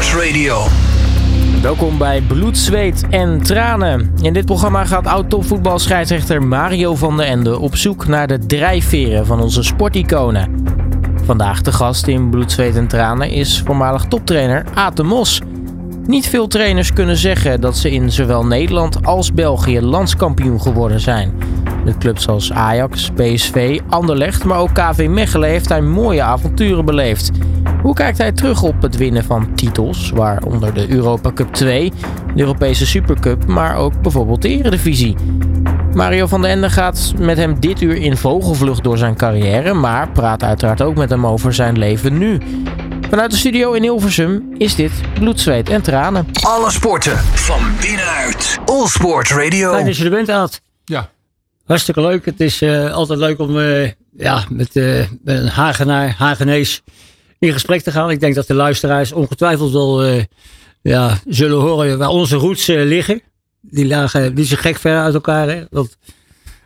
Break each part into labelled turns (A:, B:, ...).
A: Radio.
B: Welkom bij Bloed, Zweet en Tranen. In dit programma gaat oud-topvoetbalscheidsrechter Mario van der Ende op zoek naar de drijfveren van onze sporticonen. Vandaag de gast in Bloed, Zweet en Tranen is voormalig toptrainer Aten Mos. Niet veel trainers kunnen zeggen dat ze in zowel Nederland als België landskampioen geworden zijn. Met clubs als Ajax, PSV, Anderlecht, maar ook KV Mechelen heeft hij mooie avonturen beleefd. Hoe kijkt hij terug op het winnen van titels, waaronder de Europa Cup 2, de Europese Supercup, maar ook bijvoorbeeld de Eredivisie? Mario van den Ende gaat met hem dit uur in vogelvlucht door zijn carrière, maar praat uiteraard ook met hem over zijn leven nu. Vanuit de studio in Hilversum is dit Bloed, Zweet en Tranen.
A: Alle sporten van binnenuit. All Sport Radio.
C: Fijn dat je er bent, Aad.
D: Ja.
C: Hartstikke leuk. Het is uh, altijd leuk om uh, ja, met, uh, met een Hagenaar, Hagenees in gesprek te gaan. Ik denk dat de luisteraars ongetwijfeld wel ja, zullen horen waar onze roots liggen. Die lagen niet zo gek ver uit elkaar. Hè? Want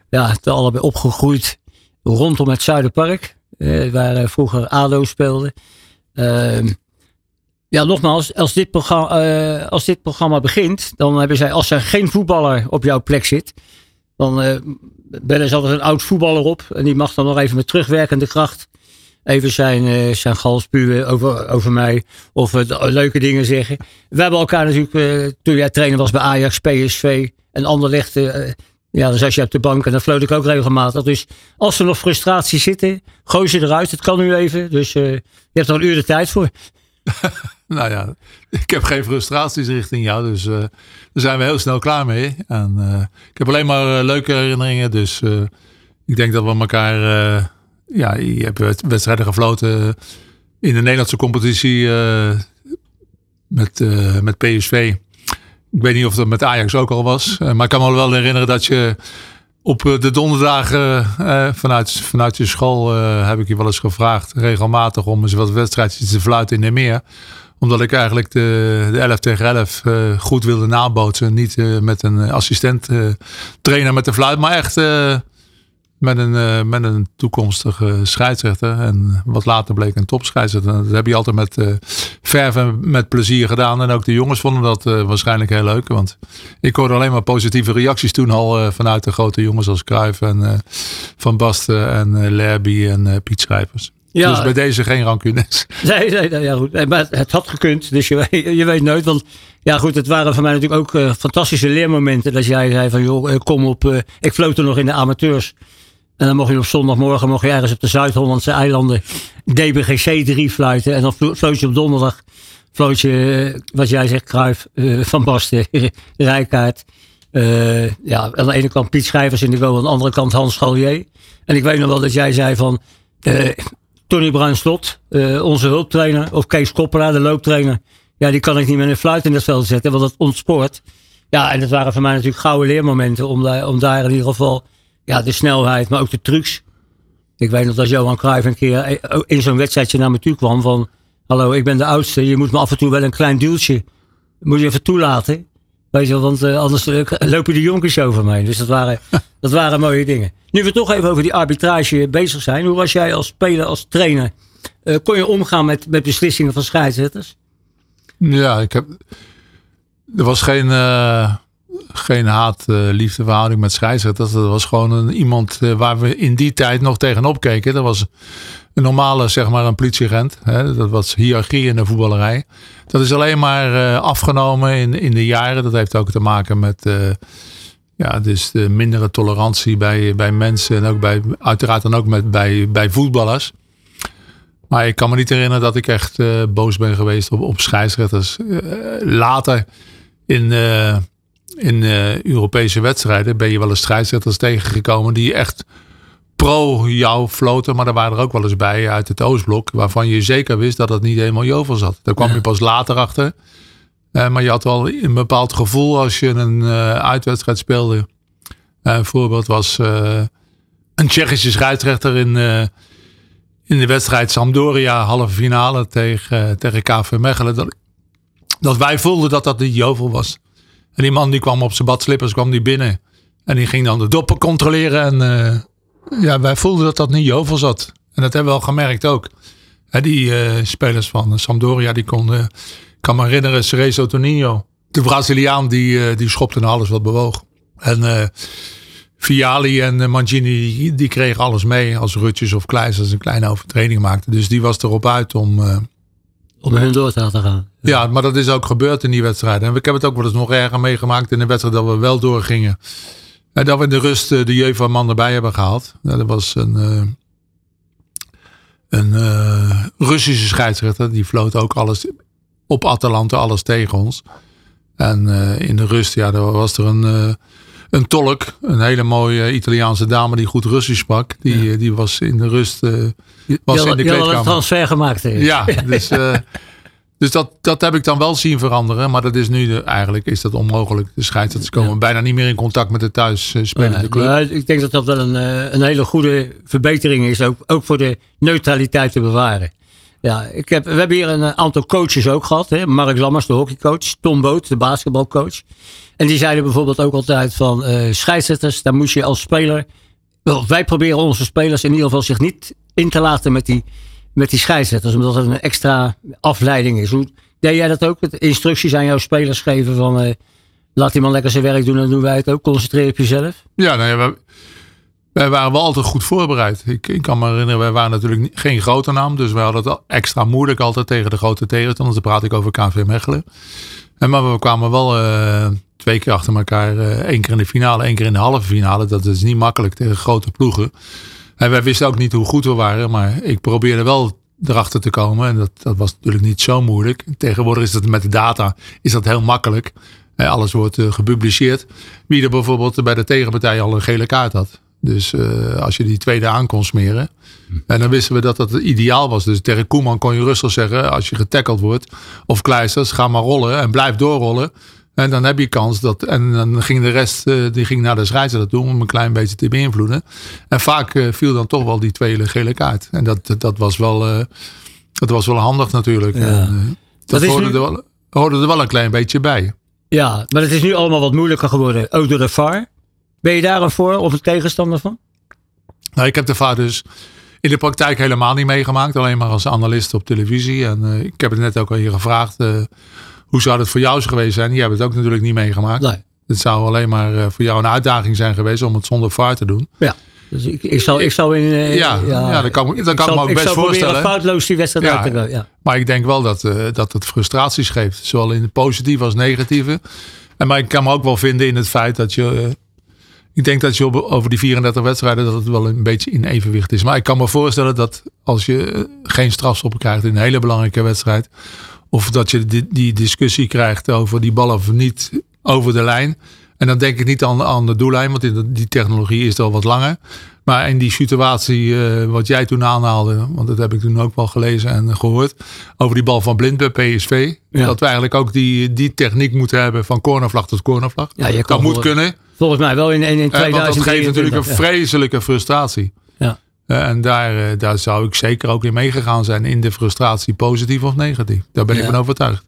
C: ja, te allebei opgegroeid rondom het Zuiderpark. waar vroeger ADO speelde. Ehm, ja, nogmaals, als dit, programma, als dit programma begint, dan hebben zij, als er geen voetballer op jouw plek zit, dan uh, bellen ze altijd een oud voetballer op. En die mag dan nog even met terugwerkende kracht even zijn, uh, zijn gal spuwen over, over mij. Of leuke dingen zeggen. We hebben elkaar natuurlijk, toen jij trainer was bij Ajax, PSV en Anderlecht. ja, dan zat je op de bank en dan floot ik ook regelmatig. Dus als er nog frustraties zitten, gooi ze eruit. Het kan nu even. Dus je hebt er een uur de tijd voor.
D: nou ja, ik heb geen frustraties richting jou, dus uh, daar zijn we heel snel klaar mee. En uh, ik heb alleen maar uh, leuke herinneringen, dus ik denk dat we elkaar, ja, je hebt wedstrijden gefloten in de Nederlandse competitie met, met PSV. Ik weet niet of dat met Ajax ook al was, maar ik kan me wel herinneren dat je op de donderdagen vanuit, vanuit je school heb ik je wel eens gevraagd, regelmatig, om eens wat wedstrijdjes te fluiten in de meer omdat ik eigenlijk de, de 11 tegen 11 uh, goed wilde nabootsen. Niet uh, met een assistent uh, trainer met de fluit, maar echt met, een, met een toekomstige scheidsrechter. En wat later bleek een topscheidsrechter. Dat heb je altijd met verf en met plezier gedaan. En ook de jongens vonden dat waarschijnlijk heel leuk. Want ik hoorde alleen maar positieve reacties toen al vanuit de grote jongens als Cruijff en Van Basten en Lerby en Piet Schrijvers. Ja. Dus bij deze geen rancunes.
C: Nee, nee, nee ja, goed. Maar het had gekund, dus je, je weet nooit. Want ja, goed, het waren voor mij natuurlijk ook uh, fantastische leermomenten. Dat jij zei van, joh, eh, kom op. Uh, ik floot er nog in de amateurs. En dan mocht je op zondagmorgen mocht je ergens op de Zuid-Hollandse eilanden DBGC 3 fluiten. En dan floot je op donderdag, floot je, wat jij zegt, Kruif, Van Basten, Rijkaard. ja, aan de ene kant Piet Schrijvers in de goal, aan de andere kant Hans Gallier. En ik weet nog wel dat jij zei van, Tony Bruinslot, uh, onze hulptrainer, of Kees Koppelaar, de looptrainer. Ja, die kan ik niet met een fluit in het veld zetten, want dat ontspoort. Ja, en dat waren voor mij natuurlijk gouden leermomenten om daar, om daar in ieder geval ja, de snelheid, maar ook de trucs. Ik weet nog dat Johan Cruijff een keer eh, in zo'n wedstrijdje naar me toe kwam van... Hallo, ik ben de oudste, je moet me af en toe wel een klein duwtje moet je even toelaten. Weet je, want uh, anders lopen de jonkers over mij. Dus dat waren, dat waren mooie dingen. Nu we toch even over die arbitrage bezig zijn. Hoe was jij als speler, als trainer? Uh, kon je omgaan met, met beslissingen van scheidsrechters?
D: Ja, ik heb. Er was geen, uh, geen haat-liefdeverhouding met scheidsrechters. Dat was gewoon een, iemand waar we in die tijd nog tegenop keken. Dat was een normale, zeg maar, een politieagent. Hè? Dat was hiërarchie in de voetballerij. Dat is alleen maar afgenomen in, in de jaren. Dat heeft ook te maken met ja, dus de mindere tolerantie bij, bij mensen en ook bij, uiteraard dan ook met, bij, bij voetballers. Maar ik kan me niet herinneren dat ik echt boos ben geweest op, op scheidsrechters. Later in, uh, in Europese wedstrijden ben je wel eens scheidsrechters tegengekomen die echt pro jou floten. Maar er waren er ook wel eens bij uit het Oostblok waarvan je zeker wist dat het niet helemaal Jovel zat. Daar kwam je pas later achter. Uh, maar je had wel een bepaald gevoel als je een uh, uitwedstrijd speelde. Een voorbeeld was een Tsjechische scheidsrechter in, in de wedstrijd Sampdoria halve finale tegen, tegen KV Mechelen. Dat, dat wij voelden dat dat niet Jovel was. En die man die kwam op zijn badslippers kwam die binnen. En die ging dan de doppen controleren. En ja, wij voelden dat dat niet Jovel zat. En dat hebben we al gemerkt ook. die spelers van Sampdoria die konden kan me herinneren, Cerezo Toninho. De Braziliaan die, eh, die schopte naar alles wat bewoog. En eh Viali en eh, Mangini die, die kregen alles mee als Rutjes of Kleisters een kleine overtreding maakten. Dus die was erop uit om... eh,
C: Om hun door te laten gaan.
D: Ja, maar dat is ook gebeurd in die wedstrijden. En ik heb het ook wel eens nog erger meegemaakt in de wedstrijd dat we wel doorgingen. En dat we in de rust eh, de Jeu van man erbij hebben gehaald. Dat was een, eh, een eh, Russische scheidsrechter. Die floot ook alles op Atalanta, alles tegen ons. En in de rust, ja, daar was er een, een tolk. Een hele mooie Italiaanse dame die goed Russisch sprak. Die, die was in de rust was
C: Die
D: in de
C: die hadden een
D: kleedkamer.
C: transfer gemaakt.
D: Ja, dus, dus dat, dat heb ik dan wel zien veranderen. Maar dat is nu de- eigenlijk is dat onmogelijk. De scheidsrechters komen bijna niet meer in contact met de thuis eh, club.
C: ik denk dat dat wel een, eh, een hele goede verbetering is. Ook, ook voor de neutraliteit te bewaren. Ja, ik heb, we hebben hier een eh, aantal coaches ook gehad. Hè? Mark Lammers, de hockeycoach. Tom Boot, de basketbalcoach. En die zeiden bijvoorbeeld ook altijd van eh, scheidsrechters, daar moest je als speler. Wel, wij proberen onze spelers in ieder geval zich niet in te laten met die, met die scheidsrechters. Omdat het een extra afleiding is. Deed jij dat ook? Instructies aan jouw spelers geven van eh, laat die man lekker zijn werk doen en doen wij het ook. Concentreer op jezelf.
D: Ja, nou wij, waren wel altijd goed voorbereid. Ik, kan me herinneren, wij waren natuurlijk geen grote naam. Dus wij hadden het extra moeilijk altijd tegen de grote tegenstanders. Dan praat ik over KV Mechelen. En maar we kwamen wel eh, twee keer achter elkaar. eh één keer in de finale, één keer in de halve finale. Dat is niet makkelijk tegen grote ploegen. En wij wisten ook niet hoe goed we waren. Maar ik probeerde wel erachter te komen. En dat, dat was natuurlijk niet zo moeilijk. Tegenwoordig is dat met de data is dat heel makkelijk. Eh, alles wordt eh, gepubliceerd. Wie er bijvoorbeeld bij de tegenpartij al een gele kaart had. Dus eh, als je die tweede aan kon smeren. En dan wisten we dat dat ideaal was. Dus tegen Koeman kon je rustig zeggen. Als je getackeld wordt. Of Kleisters. Ga maar rollen. En blijf doorrollen. En dan heb je kans dat. En dan ging de rest. eh, die ging naar de scheidsrechter toe. Om een klein beetje te beïnvloeden. En vaak eh, viel dan toch wel die tweede gele kaart. En dat, dat was wel. eh, dat was wel handig natuurlijk. En, eh, dat
C: Dat
D: hoorde,
C: nu-
D: er wel, hoorde er wel een klein beetje bij.
C: Ja, maar het is nu allemaal wat moeilijker geworden. Ook door de VAR. Ben je daar een voor of een tegenstander van?
D: Nou, ik heb de vaart dus in de praktijk helemaal niet meegemaakt. Alleen maar als analist op televisie. En ik heb het net ook al hier gevraagd. Hoe zou het voor jou geweest zijn? Jij hebt het ook natuurlijk niet meegemaakt.
C: Nee.
D: Het zou alleen maar eh, voor jou een uitdaging zijn geweest om het zonder vaart te doen.
C: Ja. Dus ik, ik, zal, ik zal in. eh,
D: Ja, ja, dat kan- dat kan
C: zal,
D: me ook best
C: ik
D: voorstellen.
C: foutloos die wedstrijd
D: Ja.
C: uit te gaan. Ja.
D: Maar ik denk wel dat, eh, dat het frustraties geeft. Zowel in het positieve als negatieve. En maar ik kan me ook wel vinden in het feit dat je. ik denk dat je op- over die 34 wedstrijden dat het wel een beetje in evenwicht is. Maar ik kan me voorstellen dat als je geen strafstoppen krijgt in een hele belangrijke wedstrijd. Of dat je die, die discussie krijgt over die bal of niet over de lijn. En dan denk ik niet aan, aan de doellijn, want in die technologie is al wat langer. Maar in die situatie eh, wat jij toen aanhaalde, want dat heb ik toen ook wel gelezen en gehoord. Over die bal van Blind bij PSV.
C: Ja.
D: Dat we eigenlijk ook die, die techniek moeten hebben van cornervlag tot cornervlag.
C: Ja, je
D: dat moet kunnen.
C: Volgens mij wel in, in, in
D: eh, want dat
C: 2023.
D: geeft natuurlijk een vreselijke frustratie.
C: Ja.
D: Eh, en daar, eh, daar zou ik zeker ook in meegegaan zijn. In de frustratie, positief of negatief. Daar ben ik
C: Ja.
D: van overtuigd.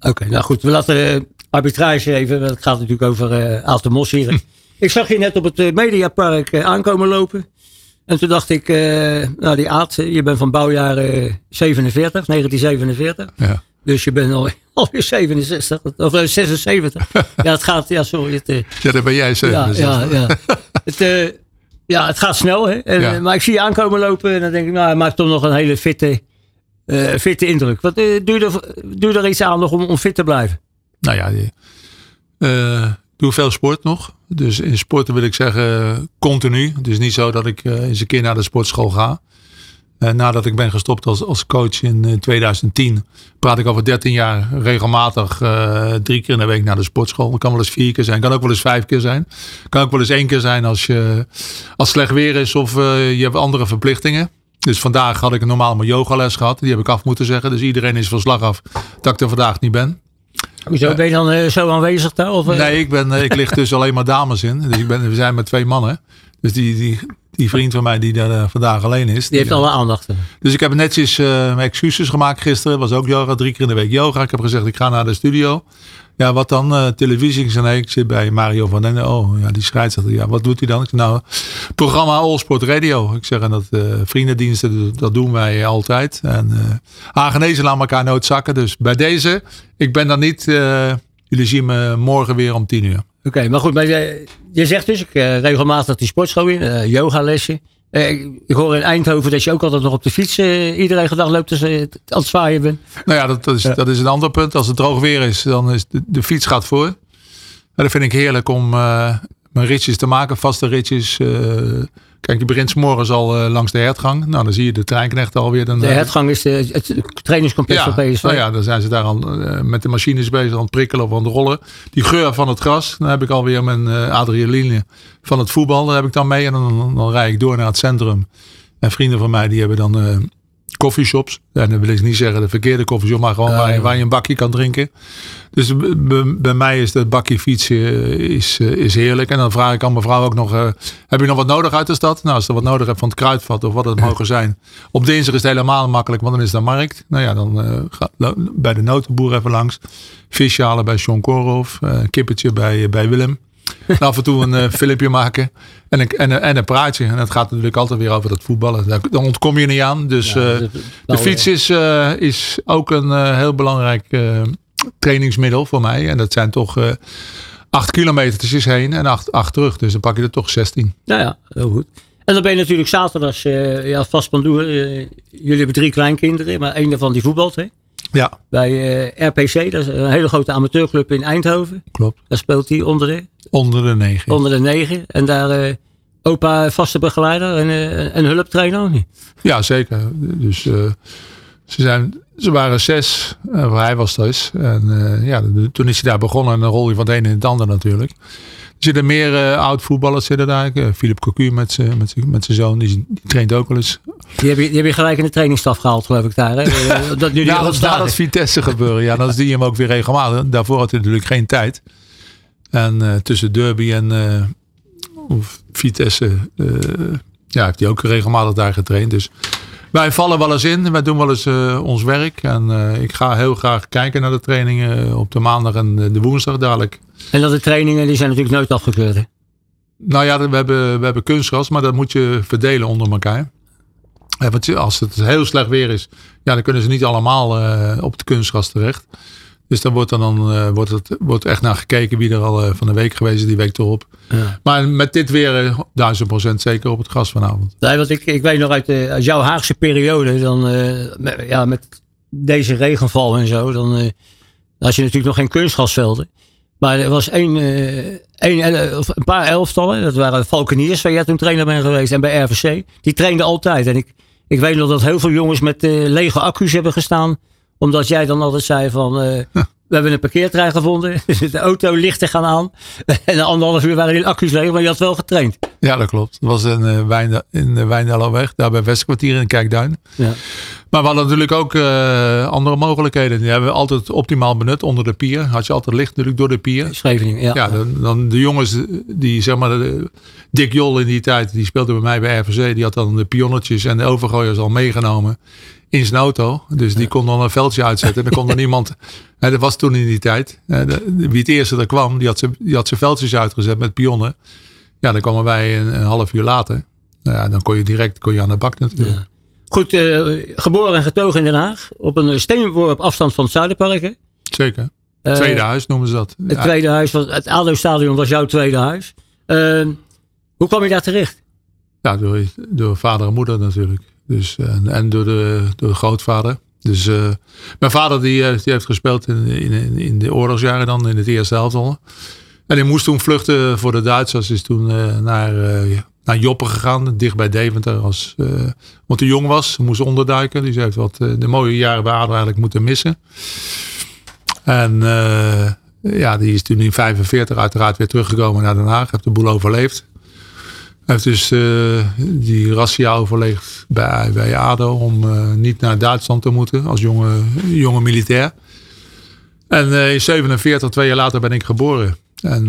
C: Oké, nou goed. We laten de arbitrage even. want Het gaat natuurlijk over eh Aalten Mos hier. ik zag je net op het eh, Mediapark eh, aankomen lopen. En toen dacht ik, eh, nou die Aad, eh, je bent van bouwjaar eh, 47, 1947.
D: Ja.
C: Dus je bent al, alweer 67, of eh, 76. ja, het gaat, ja sorry. Het, eh,
D: ja, daar ben jij
C: ja,
D: zeker.
C: ja, ja. het, eh, ja, het gaat snel. Hè? En,
D: Ja.
C: eh, Maar ik zie je aankomen lopen en dan denk ik, nou, hij maakt toch nog een hele fitte, eh, fitte indruk. Wat, eh, doe, je er, doe je er iets aan nog om, om fit te blijven?
D: Nou ja, die- ik doe veel sport nog. Dus in sporten wil ik zeggen continu. Het is niet zo dat ik eens een keer naar de sportschool ga. Eh, nadat ik ben gestopt als, als coach in eh, 2010, praat ik over 13 jaar regelmatig eh, drie keer in de week naar de sportschool. Het kan wel eens vier keer zijn, kan ook wel eens vijf keer zijn. Kan ook wel eens één keer zijn als, je, als slecht weer is of eh, je hebt andere verplichtingen. Dus vandaag had ik normaal mijn yogales gehad. Die heb ik af moeten zeggen. Dus iedereen is van slag af dat ik er vandaag niet ben.
C: Hoezo, ben je dan eh, zo aanwezig daar? Of, eh?
D: Nee, ik, ben, eh, ik lig dus alleen maar dames in. Dus ik ben, we zijn met twee mannen. Dus die, die, die vriend van mij die daar eh, vandaag alleen is.
C: Die heeft alle aandacht.
D: Dus ik heb netjes eh, mijn excuses gemaakt gisteren. was ook yoga, drie keer in de week yoga. Ik heb gezegd, ik ga naar de studio. Ja, wat dan? eh, televisie? Ik zei, nee, ik zit bij Mario van den. Oh, ja, die scheidsrechter. Ja, wat doet hij dan? Ik zei, nou, programma All Sport Radio. Ik zeg, en dat eh, vriendendiensten, dat doen wij altijd. En uh, Hagenezen laten elkaar nooit zakken. Dus bij deze, ik ben dan niet... eh, jullie zien me morgen weer om tien uur.
C: Oké, maar goed, maar je, je zegt dus, ik eh, regelmatig die sportschool in, eh yogalessen. Eh, ik, hoor in Eindhoven dat je ook altijd nog op de fiets eh, iedere dag loopt als je aan het zwaaien bent.
D: Nou ja, dat, dat, is, dat is een ander punt. Als het droog weer is, dan is de, de fiets gaat voor. En dat vind ik heerlijk om mijn ritjes te maken, vaste ritjes. Kijk, je begint morgens al eh, langs de hertgang. Nou, dan zie je de treinknecht alweer. Dan,
C: De
D: eh,
C: hertgang is de, het trainingscomplex
D: ja,
C: van PSV.
D: nou ja, dan zijn ze daar al eh, met de machines bezig aan het prikkelen of aan het rollen. Die geur van het gras, dan heb ik alweer mijn eh, adrenaline van het voetbal. Daar heb ik dan mee en dan, dan rijd ik door naar het centrum. En vrienden van mij die hebben dan coffeeshops. En dan wil ik niet zeggen de verkeerde coffeeshop, maar gewoon
C: Ja,
D: waar, je-
C: ja.
D: waar je een bakje kan drinken. Dus bij mij is dat bakje fietsen eh, is, eh, is heerlijk. En dan vraag ik aan mevrouw ook nog, eh, heb je nog wat nodig uit de stad? Nou, als je wat nodig hebt van het kruidvat of wat het mogen zijn. Op dinsdag is het helemaal makkelijk, want dan is de markt. Nou ja, dan eh, ga bij de notenboer even langs. Visje halen bij Sean Korhoff. kippetje bij, bij Willem. En af en toe een eh, filmpje maken. En een, en, en een praatje. En het gaat natuurlijk altijd weer over dat voetballen. Daar, daar ontkom je niet aan. Dus
C: Ja,
D: eh, de fiets is, eh, is ook een heel belangrijk trainingsmiddel voor mij. En dat zijn toch acht kilometertjes heen en acht, acht terug. Dus dan pak je er toch 16.
C: Nou ja, heel goed. En dan ben je natuurlijk zaterdags eh ja, vast pandoer. eh, jullie hebben drie kleinkinderen, maar één daarvan die voetbalt. Hè?
D: Ja,
C: Bij eh, RPC, dat is een hele grote amateurclub in Eindhoven.
D: klopt.
C: Daar speelt hij onder de,
D: Onder de negen.
C: onder de negen. En daar eh, opa vaste begeleider en, en hulptrainer ook niet.
D: Ja, zeker. Dus ze, zijn, ze waren zes, uh, waar hij was thuis. En ja, toen is hij daar begonnen en dan rol je van het een in het ander natuurlijk. Er zitten meer uh, oud-voetballers zitten daar. Uh, Philip Cocu met zijn met met zoon, die, die, traint ook wel eens.
C: Die heb, je, die heb je gelijk in de trainingsstaf gehaald, geloof ik daar. Hè?
D: dat nu ja, dat dat Vitesse gebeuren. Ja, dan zie je hem ook weer regelmatig. Daarvoor had hij natuurlijk geen tijd. En uh, tussen Derby en uh, of Vitesse ja, heeft hij ook regelmatig daar getraind. Dus wij vallen wel eens in. Wij doen wel eens uh, ons werk. En uh, ik ga heel graag kijken naar de trainingen op de maandag en de woensdag dadelijk.
C: En dat de trainingen die zijn natuurlijk nooit afgekeurd. Hè?
D: Nou ja, we hebben, we hebben kunstgras, maar dat moet je verdelen onder elkaar. Want als het heel slecht weer is, ja, dan kunnen ze niet allemaal op het kunstgras terecht. Dus dan wordt, er dan, uh, wordt, het, wordt echt naar gekeken wie er al uh, van de week geweest is, die week erop. Ja. Maar met dit weer uh, duizend procent zeker op het gras vanavond.
C: Nee, want ik, ik weet nog uit, uit jouw Haagse periode, dan, met, ja, met deze regenval en zo, dan had je natuurlijk nog geen kunstgrasvelden. Maar er was één, één, of een paar elftallen, dat waren Valkeniers, waar jij toen trainer bent geweest, en bij RVC. Die trainden altijd. En ik, ik weet nog dat heel veel jongens met lege accu's hebben gestaan omdat jij dan altijd zei van, uh, we hebben een parkeertrein gevonden. De auto lichten gaan aan. En anderhalf uur waren die accu's leeg, maar je had wel getraind.
D: Ja, dat klopt. Dat was in, uh, Wijnda in de Wijndaloweg, daar bij Westkwartier in Kijkduin.
C: Ja.
D: Maar we hadden natuurlijk ook uh, andere mogelijkheden. Die hebben we altijd optimaal benut onder de pier. Had je altijd licht natuurlijk door de pier.
C: Scheveningen, ja.
D: Ja, dan, dan de jongens die zeg maar, de, Dick Jol in die tijd, die speelde bij mij bij RVC. Die had dan de pionnetjes en de overgooiers al meegenomen in zijn auto. Dus die kon dan een veldje uitzetten. En dan kon er niemand. Hè, dat was toen in die tijd. De, wie het eerste er kwam, die had, zijn, die had zijn veldjes uitgezet met pionnen. Ja, dan kwamen wij een, een half uur later. Nou ja, dan kon je direct kon je aan de bak natuurlijk. Ja.
C: Goed, uh, geboren en getogen in Den Haag. Op een steenworp afstand van het Zuiderpark. Hè?
D: Zeker. Uh, tweede huis noemen ze dat.
C: Het tweede huis, was, het ADO-stadion was jouw tweede huis. Uh, hoe kwam je daar terecht?
D: Ja, door, door vader en moeder natuurlijk. Dus, en, en door, de, de grootvader. Dus uh, mijn vader die, die heeft gespeeld in, in, in de oorlogsjaren dan, in het eerste helftal. En hij moest toen vluchten voor de Duitsers. Is toen naar, naar Joppen gegaan, dicht bij Deventer. Als, want hij jong was, moest onderduiken. Dus heeft wat de mooie jaren bij eigenlijk moeten missen. En ja, die is toen in 45 uiteraard weer teruggekomen naar Den Haag. Heeft de boel overleefd. Heeft dus uh, die razzia overleefd bij, bij ADO om uh, niet naar Duitsland te moeten als jonge, jonge militair. En uh, in 47, twee jaar later ben ik geboren. En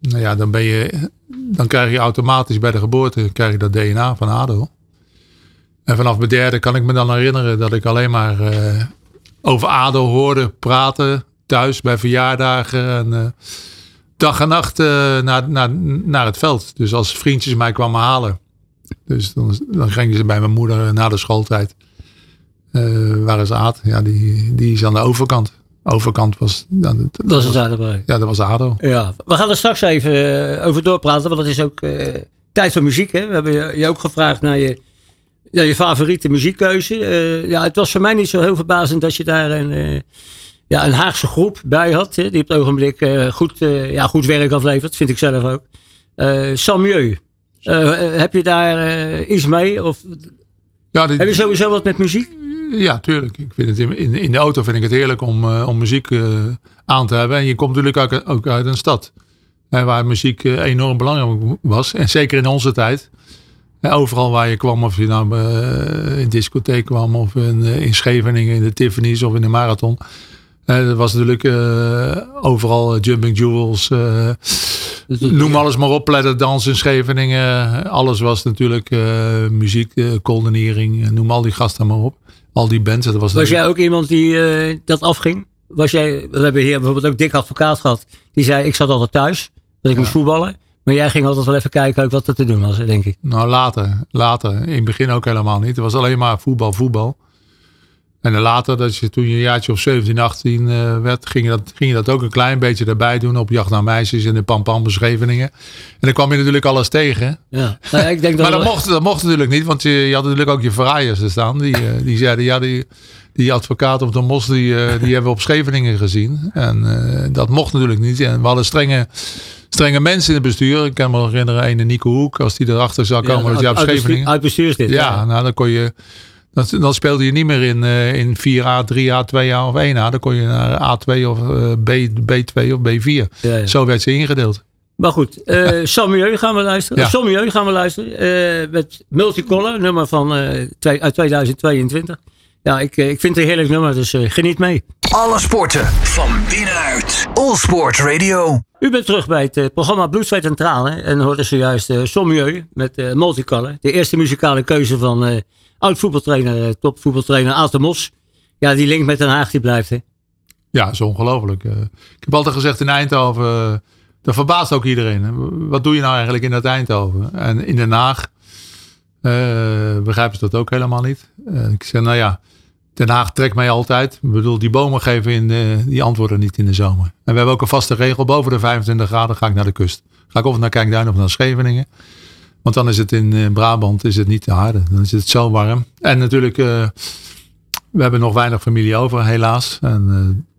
D: Nou ja, dan ben je, dan krijg je automatisch bij de geboorte krijg je dat DNA van ADO. En vanaf mijn derde kan ik me dan herinneren dat ik alleen maar eh, over ADO hoorde praten. Thuis bij verjaardagen. En, eh, dag en nacht eh, naar, naar, naar het veld. Dus als vriendjes mij kwamen halen. Dus dan, dan gingen ze bij mijn moeder na de schooltijd. waar is Aad? Ja, die, die is aan de overkant. Overkant was... Ja, dat,
C: dat was het erbij.
D: Ja, dat was ADO.
C: Ja, we gaan er straks even over doorpraten. Want het is ook tijd voor muziek. Hè? We hebben je ook gevraagd naar je ja, je favoriete muziekkeuze. Uh, ja, het was voor mij niet zo heel verbazend dat je daar een, uh, ja, een Haagse groep bij had. Hè, die op het ogenblik uh, goed, ja, goed werk aflevert, vind ik zelf ook. Samieu. heb je daar iets mee? Of,
D: ja, dit,
C: heb je sowieso wat met muziek?
D: Ja, tuurlijk. Ik vind het in, in de auto vind ik het heerlijk om, om muziek aan te hebben. En je komt natuurlijk ook, ook uit een stad. waar muziek enorm belangrijk was. En zeker in onze tijd overal waar je kwam, of je nou in discotheek kwam of in, in Scheveningen, in de Tiffany's of in de Marathon. Uh, dat was natuurlijk overal Jumping Jewels. noem alles maar op. Pletter Dans in Scheveningen. Alles was natuurlijk muziek, uh, noem al die gasten maar op. Al die bands. Dat was
C: was jij ook iemand die dat afging? Was jij, we hebben hier bijvoorbeeld ook Dick Advocaat gehad. Die zei, ik zat altijd thuis. Dat ik moest voetballen. Maar jij ging altijd wel even kijken ook wat er te doen was, denk ik.
D: Nou, later. Later. In het begin ook helemaal niet. Het was alleen maar voetbal, voetbal. En later, dat je, toen je een jaartje of 17, 18 uh, werd, ging je, dat, ging je dat ook een klein beetje erbij doen. Op jacht naar meisjes in de Pampam beschreveningen. En dan kwam je natuurlijk alles tegen.
C: Ja. Nou, ik denk
D: dat maar dat mocht, dat mocht natuurlijk niet, want je, je had natuurlijk ook je verraaiers te staan. Die, uh, die zeiden, ja, die, die advocaat op de Mos, die, uh, die hebben we op Scheveningen gezien. En dat mocht natuurlijk niet. En we hadden strenge strenge mensen in het bestuur. Ik kan me herinneren, een Nico Hoek, als die erachter zou komen. Ja, dat
C: uit, uit, uit bestuurslid.
D: Ja, ja, nou dan kon je. Dan, dan speelde je niet meer in, uh, in 4A, 3A, 2A of 1A. Dan kon je naar A2 of uh, B, B2 of B4. Ja, ja. Zo werd ze ingedeeld.
C: Maar goed, uh, Samuel gaan we luisteren. Ja. Samuel gaan we luisteren. Uh, met Multicolor, nummer van, uh, twee, uit 2022. Ja, ik, ik vind het een heerlijk nummer, dus geniet mee.
A: Alle sporten van binnenuit. All Sport Radio.
C: U bent terug bij het programma Bloed, Zweet en Tranen. En hoorde zojuist uh, Sommieu met uh, Multicolor. De eerste muzikale keuze van uh, oud-voetbaltrainer, uh, topvoetbaltrainer Aad Mos. Ja, die link met Den Haag die blijft, hè?
D: Ja, is ongelooflijk. ik heb altijd gezegd in Eindhoven, dat verbaast ook iedereen. Wat doe je nou eigenlijk in dat Eindhoven? En in Den Haag begrijpen ze dat ook helemaal niet. ik zeg, nou ja, Den Haag trekt mij altijd. Ik bedoel, die bomen geven in de, die antwoorden niet in de zomer. En we hebben ook een vaste regel. Boven de 25 graden ga ik naar de kust. Ga ik of naar Kijkduin of naar Scheveningen. Want dan is het in eh, Brabant is het niet te harde. Dan is het zo warm. En natuurlijk, uh, we hebben nog weinig familie over, helaas. En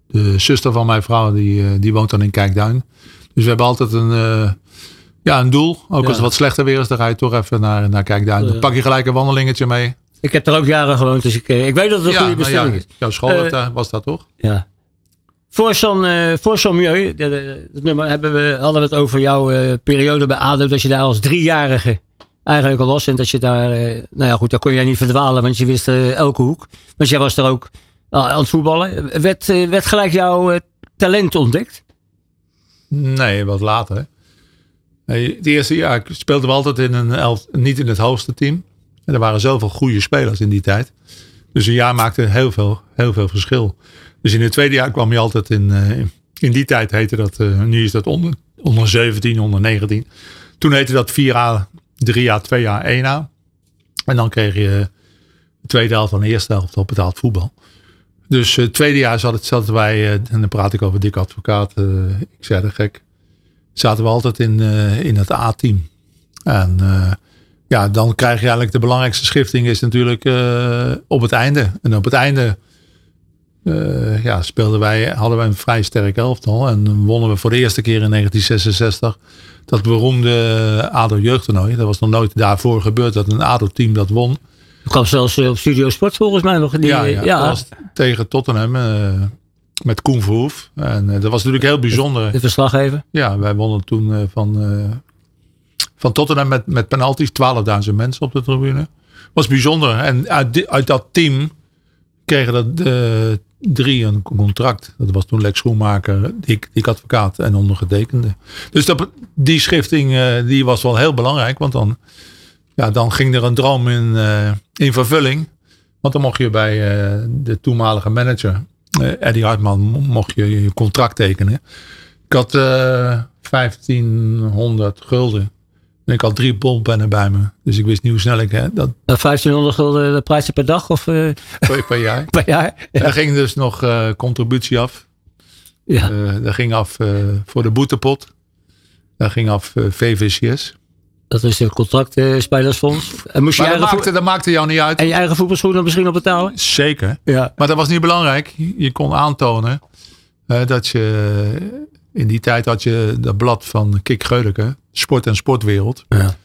D: uh, de zuster van mijn vrouw, die, die woont dan in Kijkduin. Dus we hebben altijd een, ja, een doel. Ook als het wat slechter weer is, dan ga je toch even naar, naar Kijkduin. Dan pak je gelijk een wandelingetje mee.
C: Ik heb er ook jaren gewoond, dus ik, ik weet dat het een goede bestelling ja, is.
D: Jouw school was dat toch?
C: Ja. Voor zo'n uh, voor zo'n milieu, dat nummer hebben we, hadden we het over jouw uh, periode bij ADO, dat je daar als driejarige eigenlijk al was. En dat je daar, nou ja goed, daar kon jij niet verdwalen, want je wist elke hoek. Want jij was er ook aan het voetballen. Werd, werd gelijk jouw talent ontdekt?
D: Nee, wat later. Nee, het eerste jaar speelden we altijd in een elf, niet in het hoogste team. En er waren zoveel goede spelers in die tijd. Dus een jaar maakte heel veel, heel veel verschil. Dus in het tweede jaar kwam je altijd in. Uh, in die tijd heette dat. Uh, nu is dat onder, onder 17, onder 19. Toen heette dat 4A, 3A, 2A, 1A. En dan kreeg je de tweede helft van de eerste helft op betaald voetbal. Dus het uh, tweede jaar zaten wij, en dan praat ik over Dick Advocaat, ik zei de gek, zaten we altijd in, in het A-team. En ja, dan krijg je eigenlijk de belangrijkste schifting is natuurlijk op het einde. En op het einde uh, ja, speelden wij, hadden wij een vrij sterk elftal. En wonnen we voor de eerste keer in 1966 dat beroemde ADO jeugdtoernooi. Dat was nog nooit daarvoor gebeurd dat een ADO-team dat won.
C: Ik kwam zelfs eh, op Studio Sport volgens mij nog. Die,
D: ja, ja, ja. Dat was tegen Tottenham uh, met Koen Verhoef. En dat was natuurlijk heel bijzonder.
C: De verslaggever?
D: Ja, wij wonnen toen van, van Tottenham met, met penalties. 12.000 mensen op de tribune. Was bijzonder. En uit, uit dat team kregen dat de drie een contract. Dat was toen Lex Schoenmaker, Dick, Dick Advocaat en ondergetekende. Dus dat, die schifting eh, die was wel heel belangrijk. Want dan, ja, dan ging er een droom in, eh, in vervulling. Want dan mocht je bij eh, de toenmalige manager, Eddie Hartman, mocht je je contract tekenen. Ik had eh 1500 gulden. En ik had drie bolpennen bij me. Dus ik wist niet hoe snel ik... Hè, dat
C: Uh, 1500 gulden de prijzen per dag of eh,
D: per, per jaar.
C: per jaar?
D: Er ging dus nog eh, contributie af.
C: Ja.
D: Eh daar ging af eh, voor de boetepot. Daar ging af eh, VVCS.
C: Dat is een contractspelersfonds. En moest je
D: Maar
C: je
D: dat maakte, dat maakte jou niet uit.
C: en je eigen voetbalschoenen misschien op betalen?
D: Zeker.
C: Ja.
D: Maar dat was niet belangrijk. Je kon aantonen eh, dat je... In die tijd had je dat blad van Kik Geudeke. Sport en Sportwereld.
C: Ja.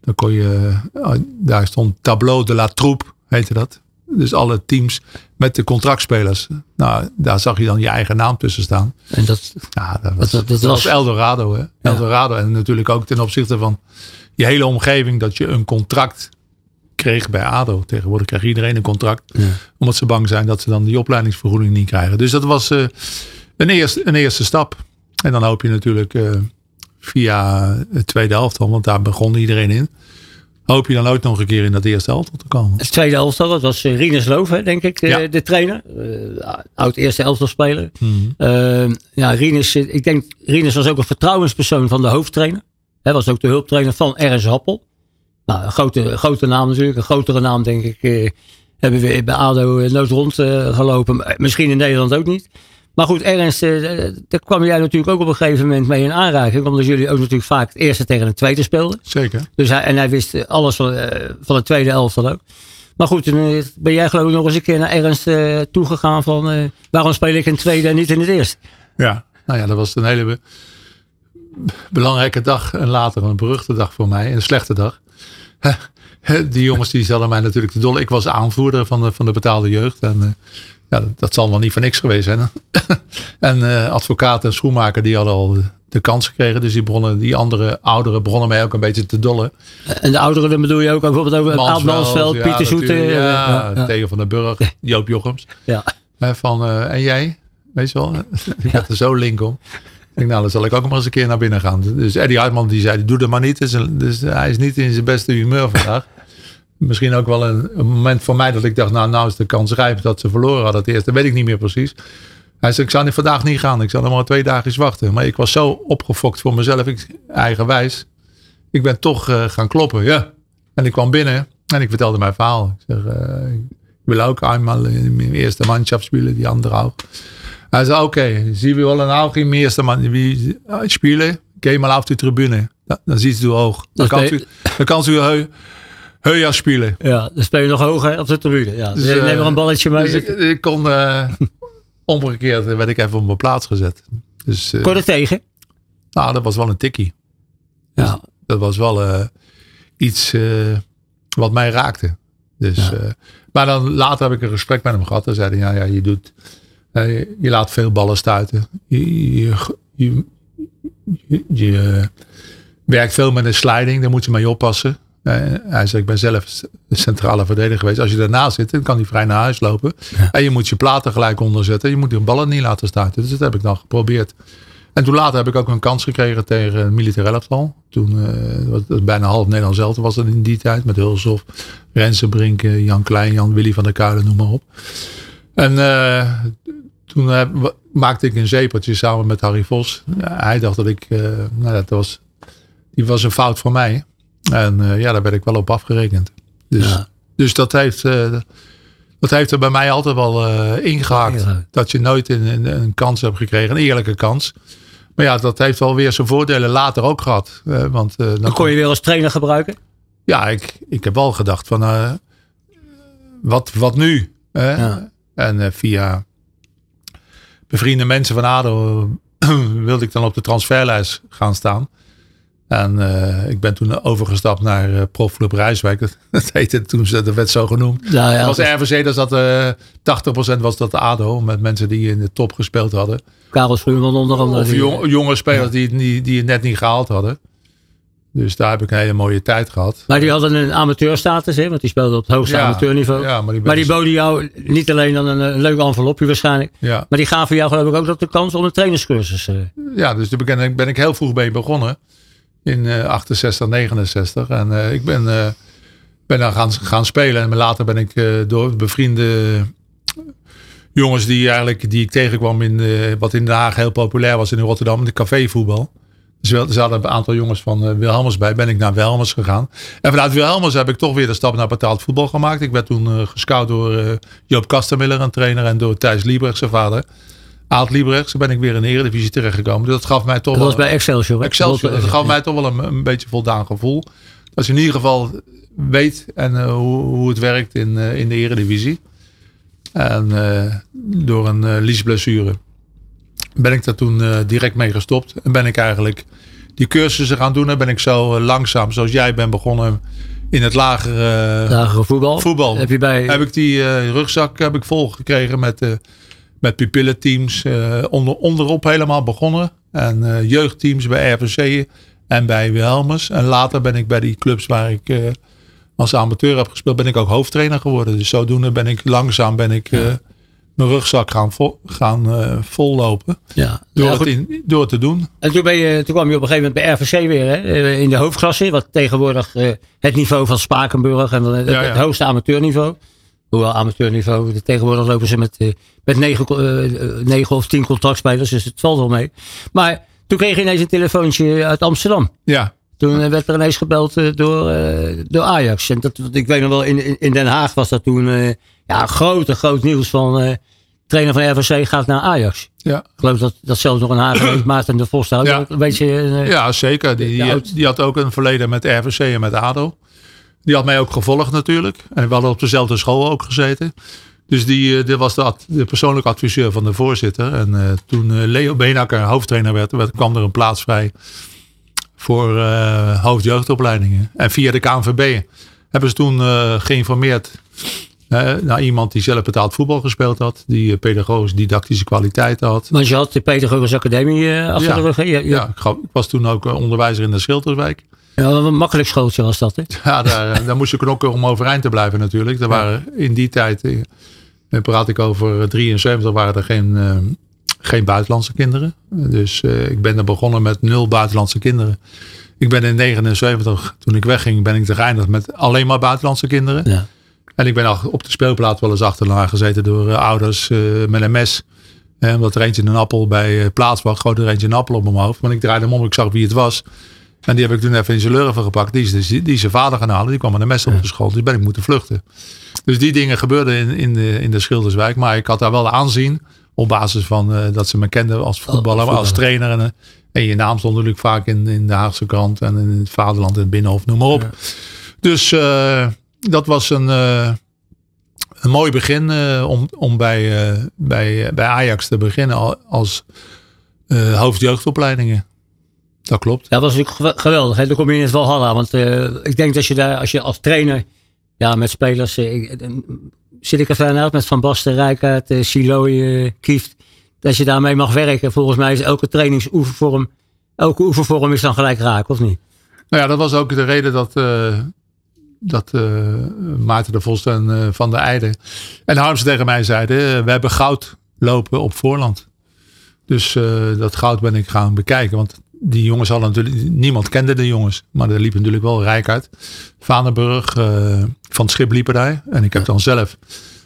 D: Dan kon je... eh, daar stond Tableau de la Troupe, heette dat. Dus alle teams met de contractspelers. Nou, daar zag je dan je eigen naam tussen staan.
C: En dat,
D: Ja, dat was,
C: dat- dat
D: dat was
C: was-
D: Eldorado. Hè? Eldorado. En natuurlijk ook ten opzichte van je hele omgeving. Dat je een contract kreeg bij ADO. Tegenwoordig krijgt iedereen een contract. Omdat ze bang zijn dat ze dan die opleidingsvergoeding niet krijgen. Dus dat was eh, een, eerste, een eerste stap. En dan hoop je natuurlijk eh, via het tweede elftal. Want daar begon iedereen in. Hoop je dan ook nog een keer in dat eerste elftal te komen.
C: het tweede elftal, dat was eh, Rinus Loof, hè, denk ik, de,
D: Ja.
C: de trainer. Eh, oud eerste elftalspeler. Eh, ja, Rinus, eh, ik denk, Rinus was ook een vertrouwenspersoon van de hoofdtrainer. Hij was ook de hulptrainer van Ernst Happel. Nou, een grote, grote naam natuurlijk. Een grotere naam, denk ik, eh, hebben we bij ADO eh, nooit rond eh, gelopen. Misschien in Nederland ook niet. Maar goed, Ernst, eh, daar kwam jij natuurlijk ook op een gegeven moment mee in aanraking. Omdat jullie ook natuurlijk vaak het eerste tegen het tweede speelden.
D: Zeker.
C: Dus hij, en hij wist eh, alles van, eh, van het tweede elftal ook. Maar goed, toen eh, ben jij geloof ik nog eens een keer naar Ernst eh, toegegaan van... eh, waarom speel ik in het tweede en niet in het eerste?
D: Ja, nou ja, dat was een hele be- belangrijke dag. En later een beruchte dag voor mij. Een slechte dag. Die jongens die zelden mij natuurlijk te dol. Ik was aanvoerder van de, van de betaalde jeugd. En eh, ja, dat, dat zal wel niet voor niks geweest zijn. en eh, advocaat en schoenmaker die hadden al de, kans gekregen. Dus die, begonnen, die andere ouderen begonnen mij ook een beetje te dollen.
C: En de ouderen, dan bedoel je ook bijvoorbeeld over Mansveld,
D: ja,
C: Pieter Zoete. eh,
D: Ja,
C: ja,
D: Theo van den Burg, Joop Jochems.
C: ja.
D: Van, eh, en jij? Weet je wel? Ik had er zo link om. Ik denk, nou, dan zal ik ook maar eens een keer naar binnen gaan. Dus Eddie Hartman die zei, doe dat maar niet. Dus, dus hij is niet in zijn beste humeur vandaag. Misschien ook wel een, een moment voor mij dat ik dacht, nou, nou is de kans rijp dat ze verloren hadden. Het eerste weet ik niet meer precies. Hij zei, ik zou vandaag niet gaan. Ik zou nog maar twee dagen wachten. Maar ik was zo opgefokt voor mezelf, ik, eigenwijs. Ik ben toch eh, gaan kloppen, ja. En ik kwam binnen en ik vertelde mijn verhaal. Ik zeg, eh, ik wil ook eenmaal in mijn eerste manschaft spelen, die andere ook. Hij zei, oké, zie we wel een ook in mijn eerste man wie eh, spelen? Ga maar auf de tribune. Dan, dan ziet u hoog. Dan
C: Dat
D: kan u, dan kan u heu, heuer spelen.
C: ja, dan speel je nog hoger op de tribune. Ja.
D: Dus,
C: Dus,
D: eh,
C: neem er een balletje mee.
D: Dus ik, ik kon eh, omgekeerd werd ik even op mijn plaats gezet. Dus eh,
C: Kon er tegen?
D: nou, dat was wel een tikkie.
C: Ja.
D: Dat was wel eh, iets eh, wat mij raakte. Dus, eh, maar dan later heb ik een gesprek met hem gehad. Dan zei hij, ja, ja je doet, eh, je laat veel ballen stuiten. Je, je, je, eh, werkt veel met een sliding. Daar moet je mee oppassen. Hij zei, ik ben zelf centrale verdediger geweest. Als je daarnaast zit, dan kan hij vrij naar huis lopen. En je moet je platen gelijk onderzetten. Je moet de ballen niet laten stuiten. Dus dat heb ik dan geprobeerd. En toen later heb ik ook een kans gekregen tegen een militair elftal. Toen eh, was het bijna half Nederland zelf was dat in die tijd. Met Hulshoff, Rensenbrink, Jan Klein, Jan Willy van der Kuilen, noem maar op. En eh, toen eh, maakte ik een zeepertje samen met Harry Vos. Ja, hij dacht dat ik, nou dat was, die was een fout van mij. En eh, ja, daar werd ik wel op afgerekend. Dus,
C: Ja.
D: dus dat heeft... eh, dat heeft er bij mij altijd wel eh ingehaakt.
C: Ja.
D: Dat je nooit een, een, een kans hebt gekregen. Een eerlijke kans. Maar ja, dat heeft wel weer zijn voordelen later ook gehad. Eh, want eh, dan
C: Dan kon je weer als trainer gebruiken.
D: ja, ik, ik heb wel gedacht van eh, wat, wat nu?
C: Ja.
D: En eh, via bevriende mensen van ADO wilde ik dan op de transferlijst gaan staan. En eh, ik ben toen overgestapt naar eh Profclub Rijswijk. Dat, dat heette toen, dat werd zo genoemd.
C: Nou ja,
D: Dat was RVC, dus dat eh 80% was dat de ADO. Met mensen die in de top gespeeld hadden.
C: Karel Schuurman onder andere.
D: Of
C: die-
D: jong- jonge spelers die, het niet- die het net niet gehaald hadden. Dus daar heb ik een hele mooie tijd gehad.
C: Maar die hadden een amateurstatus, hè? want die speelden op het hoogste
D: Ja,
C: amateurniveau.
D: ja, maar die
C: maar die boden jou niet alleen dan een, een leuk envelopje waarschijnlijk.
D: Ja,
C: Maar die gaven jou geloof ik ook de kans om een trainerscursus.
D: ja dus daar ben ik, ben ik heel vroeg mee begonnen. In eh 68, 69. En eh, ik ben, eh, ben dan gaan, gaan spelen. En later ben ik eh, door bevriende jongens die, eigenlijk, die ik tegenkwam in eh, wat in Den Haag heel populair was in Rotterdam, de cafévoetbal. Dus er zaten een aantal jongens van eh, Wilhelmers bij. Ben ik naar Wilhelmers gegaan. En vanuit Wilhelmers heb ik toch weer de stap naar betaald voetbal gemaakt. Ik werd toen eh, gescout door eh, Joop Kastermiller, een trainer. En door Thijs Liebrecht, zijn vader. Aad Liebrecht. Zo ben ik weer in de Eredivisie terechtgekomen. Dus dat gaf mij toch
C: Dat was
D: wel-
C: bij Excelsior. hè?
D: Excelsior. Dat gaf mij toch wel een, een beetje voldaan gevoel. Dat je in ieder geval weet en, eh, hoe, hoe het werkt in, eh, in de eredivisie. En eh, door een uh, liesblessure ben ik daar toen direct mee gestopt. En ben ik eigenlijk die cursussen gaan doen. En ben ik zo langzaam, zoals jij bent begonnen in het lagere
C: Lagere voetbal.
D: voetbal.
C: Heb je bij...
D: Heb ik die rugzak heb ik vol gekregen met, met pupillenteams. eh onder, onderop helemaal begonnen. En eh, jeugdteams bij RVC en bij Wilhelmers. En later ben ik bij die clubs waar ik eh, als amateur heb gespeeld, ben ik ook hoofdtrainer geworden. Dus zodoende ben ik langzaam ben ik, mijn rugzak gaan, vol, gaan vollopen.
C: ja.
D: Door,
C: Ja,
D: het
C: goed.
D: in, door het te doen.
C: En toen, ben je, toen kwam je op een gegeven moment bij RVC weer hè? in de hoofdklasse. Wat tegenwoordig het niveau van Spakenburg en het, het hoogste amateurniveau. Hoewel amateurniveau, tegenwoordig lopen ze met, eh, met negen, eh, eh, negen of tien contractspelers. Dus het valt wel mee. Maar toen kreeg je ineens een telefoontje uit Amsterdam.
D: Ja,
C: Toen werd er ineens gebeld door, door Ajax. En dat, ik weet nog wel, in, in- Den Haag was dat toen ja, groot, groot nieuws van trainer van RVC gaat naar Ajax.
D: ja.
C: Ik geloof dat, dat zelfs nog een Haag heeft, Maarten de Vos ook
D: Ja.
C: een beetje...
D: Ja, zeker. Die, had, die had ook een verleden met RVC en met ADO. Die had mij ook gevolgd natuurlijk. En we hadden op dezelfde school ook gezeten. Dus die, eh, dit was de, ad- de persoonlijke adviseur van de voorzitter. En eh, toen eh, Leo Beenakker hoofdtrainer werd, werd, kwam er een plaats vrij voor eh hoofdjeugdopleidingen. En via de KNVB hebben ze toen geïnformeerd naar iemand die zelf betaald voetbal gespeeld had. Die pedagogisch didactische kwaliteit had.
C: Want je had de Peter Academie achter
D: Ja.
C: de rug.
D: Ja, ik, was toen ook onderwijzer in de Schilterswijk.
C: Ja, een makkelijk schooltje was dat. Hè?
D: Ja, daar, eh, daar moest je knokken om overeind te blijven natuurlijk. Er waren in die tijd, eh, dan praat ik over eh, 73, waren er geen, eh, geen buitenlandse kinderen. Dus eh, ik ben er begonnen met nul buitenlandse kinderen. Ik ben in 79, toen ik wegging, ben ik er geëindigd met alleen maar buitenlandse kinderen.
C: Ja.
D: En ik ben al op de speelplaats wel eens achterna gezeten door eh, ouders eh, met een mes. Eh, omdat er eentje een appel bij uh, plaatswacht, gooide er eentje een appel op mijn hoofd. Maar ik draaide hem om, ik zag wie het was. En die heb ik toen even in zijn lurven gepakt. Die is, dus- die, is zijn vader gaan halen. Die kwam met een mes op de school. Dus ben ik moeten vluchten. Dus die dingen gebeurden in, in, de, in de Schilderswijk. Maar ik had daar wel aanzien. Op basis van eh, dat ze me kenden als voetballer, maar als
C: voetballer.
D: trainer. En, eh, en je naam stond natuurlijk vaak in, in de Haagse krant. En in het Vaderland en het Binnenhof, noem maar op. Dus eh, dat was een, een mooi begin om, om bij, bij, bij Ajax te beginnen al- als hoofdjeugdopleidingen. Dat klopt.
C: Dat was natuurlijk gew- geweldig. Hè? Dan kom je in het Valhalla. Want eh, ik denk dat je daar, als je als trainer ja, met spelers... eh, ik- eh, zit ik even aan uit met Van Basten, Rijkaard, uh, Siloy, Kieft. Dat je daarmee mag werken. Volgens mij is elke trainingsoefenvorm... Elke oefenvorm is dan gelijk raak, of niet?
D: Nou ja, dat was ook de reden dat, dat Maarten de Vos en Van der Eijden en Harms tegen mij zeiden: We hebben goud lopen op voorland. Dus dat goud ben ik gaan bekijken. Want die jongens hadden natuurlijk, niemand kende de jongens. Maar er liep natuurlijk wel Rijkaard, Vanenburg, eh, Van het Schip liepen daar. En ik heb dan zelf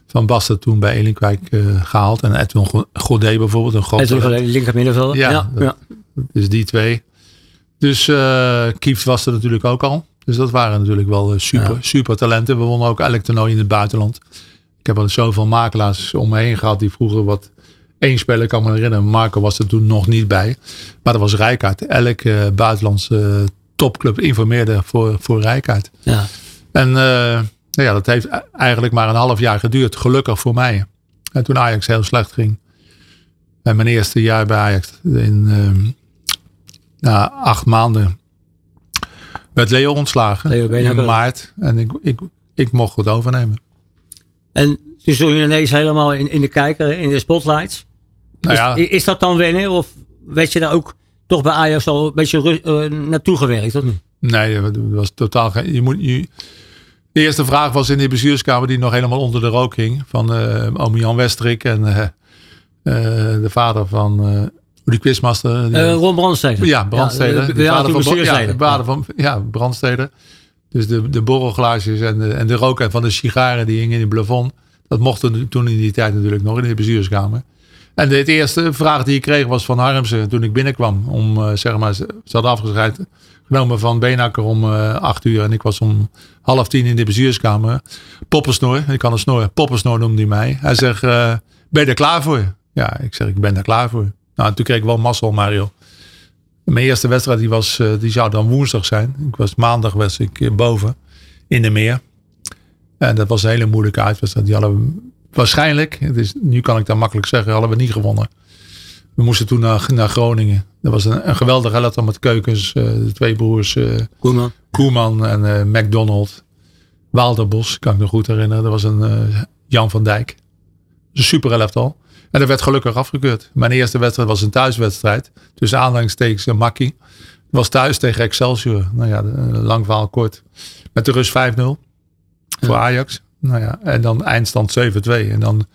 D: Van Basten toen bij Elinkwijk eh, gehaald. En Edwin Godet bijvoorbeeld, een
C: is een linker middenveld.
D: Ja,
C: ja,
D: dat-
C: ja.
D: dus die twee. Dus eh Kieft was er natuurlijk ook al. Dus dat waren natuurlijk wel super,
C: Ja.
D: super talenten. We wonnen ook elk toernooi in het buitenland. Ik heb al zoveel makelaars om me heen gehad die vroeger wat één speler kan me herinneren. Marco was er toen nog niet bij. Maar dat was Rijkaard. Elke eh, buitenlandse topclub informeerde voor, voor Rijkaard.
C: ja.
D: En nou ja, dat heeft e- eigenlijk maar een half jaar geduurd. Gelukkig voor mij. En toen Ajax heel slecht ging. En mijn eerste jaar bij Ajax. In ehm, na acht maanden werd Leo ontslagen.
C: Leo
D: in maart. En ik, ik, ik mocht het overnemen.
C: En toen stond je ineens helemaal in, in de kijker, in de spotlights.
D: Nou ja,
C: is, is dat dan wennen? Of werd je daar ook toch bij Ajax al een beetje eh, naartoe gewerkt? Of niet?
D: Nee, dat was totaal geen. Je moet, je, de eerste vraag was in de bestuurskamer die nog helemaal onder de rook ging. Van uh, oom Jan Westrik en uh, uh, de vader van die quizmaster.
C: Die, Ron Brandsteder.
D: Ja, Brandsteder.
C: Ja, de, vader van,
D: ja, vader van ja, Brandsteder. Dus de, de borrelglaasjes en de, en de rook van de sigaren die hingen in de plafond. Dat mocht toen in die tijd natuurlijk nog in de bestuurskamer. En de, eerste vraag die ik kreeg was van Harmsen toen ik binnenkwam. Om, zeg maar, ze hadden afgescheid genomen van Beenakker om uh, acht uur. En ik was om half tien in de bestuurskamer. Poppensnoor, ik kan een snor. Poppensnoor noemde hij mij. Hij zegt, uh, ben je er klaar voor? Ja, ik zeg, ik ben er klaar voor. Nou, toen kreeg ik wel mazzel, Mario. Mijn eerste wedstrijd die was, die zou dan woensdag zijn. Ik was maandag was ik boven in de meer. En dat was een hele moeilijke uitwedstrijd. Die we waarschijnlijk, het is, nu kan ik dat makkelijk zeggen, hadden we niet gewonnen. We moesten toen naar, naar Groningen. Dat was een, een geweldige elftal met keukens. Uh, de twee broers. Uh,
C: Koeman.
D: Koeman en uh, McDonald. Walterbos, kan ik me goed herinneren. Dat was een Jan van Dijk. Een super elftal. En dat werd gelukkig afgekeurd. Mijn eerste wedstrijd was een thuiswedstrijd. Tussen aanhalingstekens en Makkie. Was thuis tegen Excelsior. Nou ja, lang verhaal kort. Met de rust 5-0. Voor Ajax. Nou ja, en dan eindstand 7-2. En dan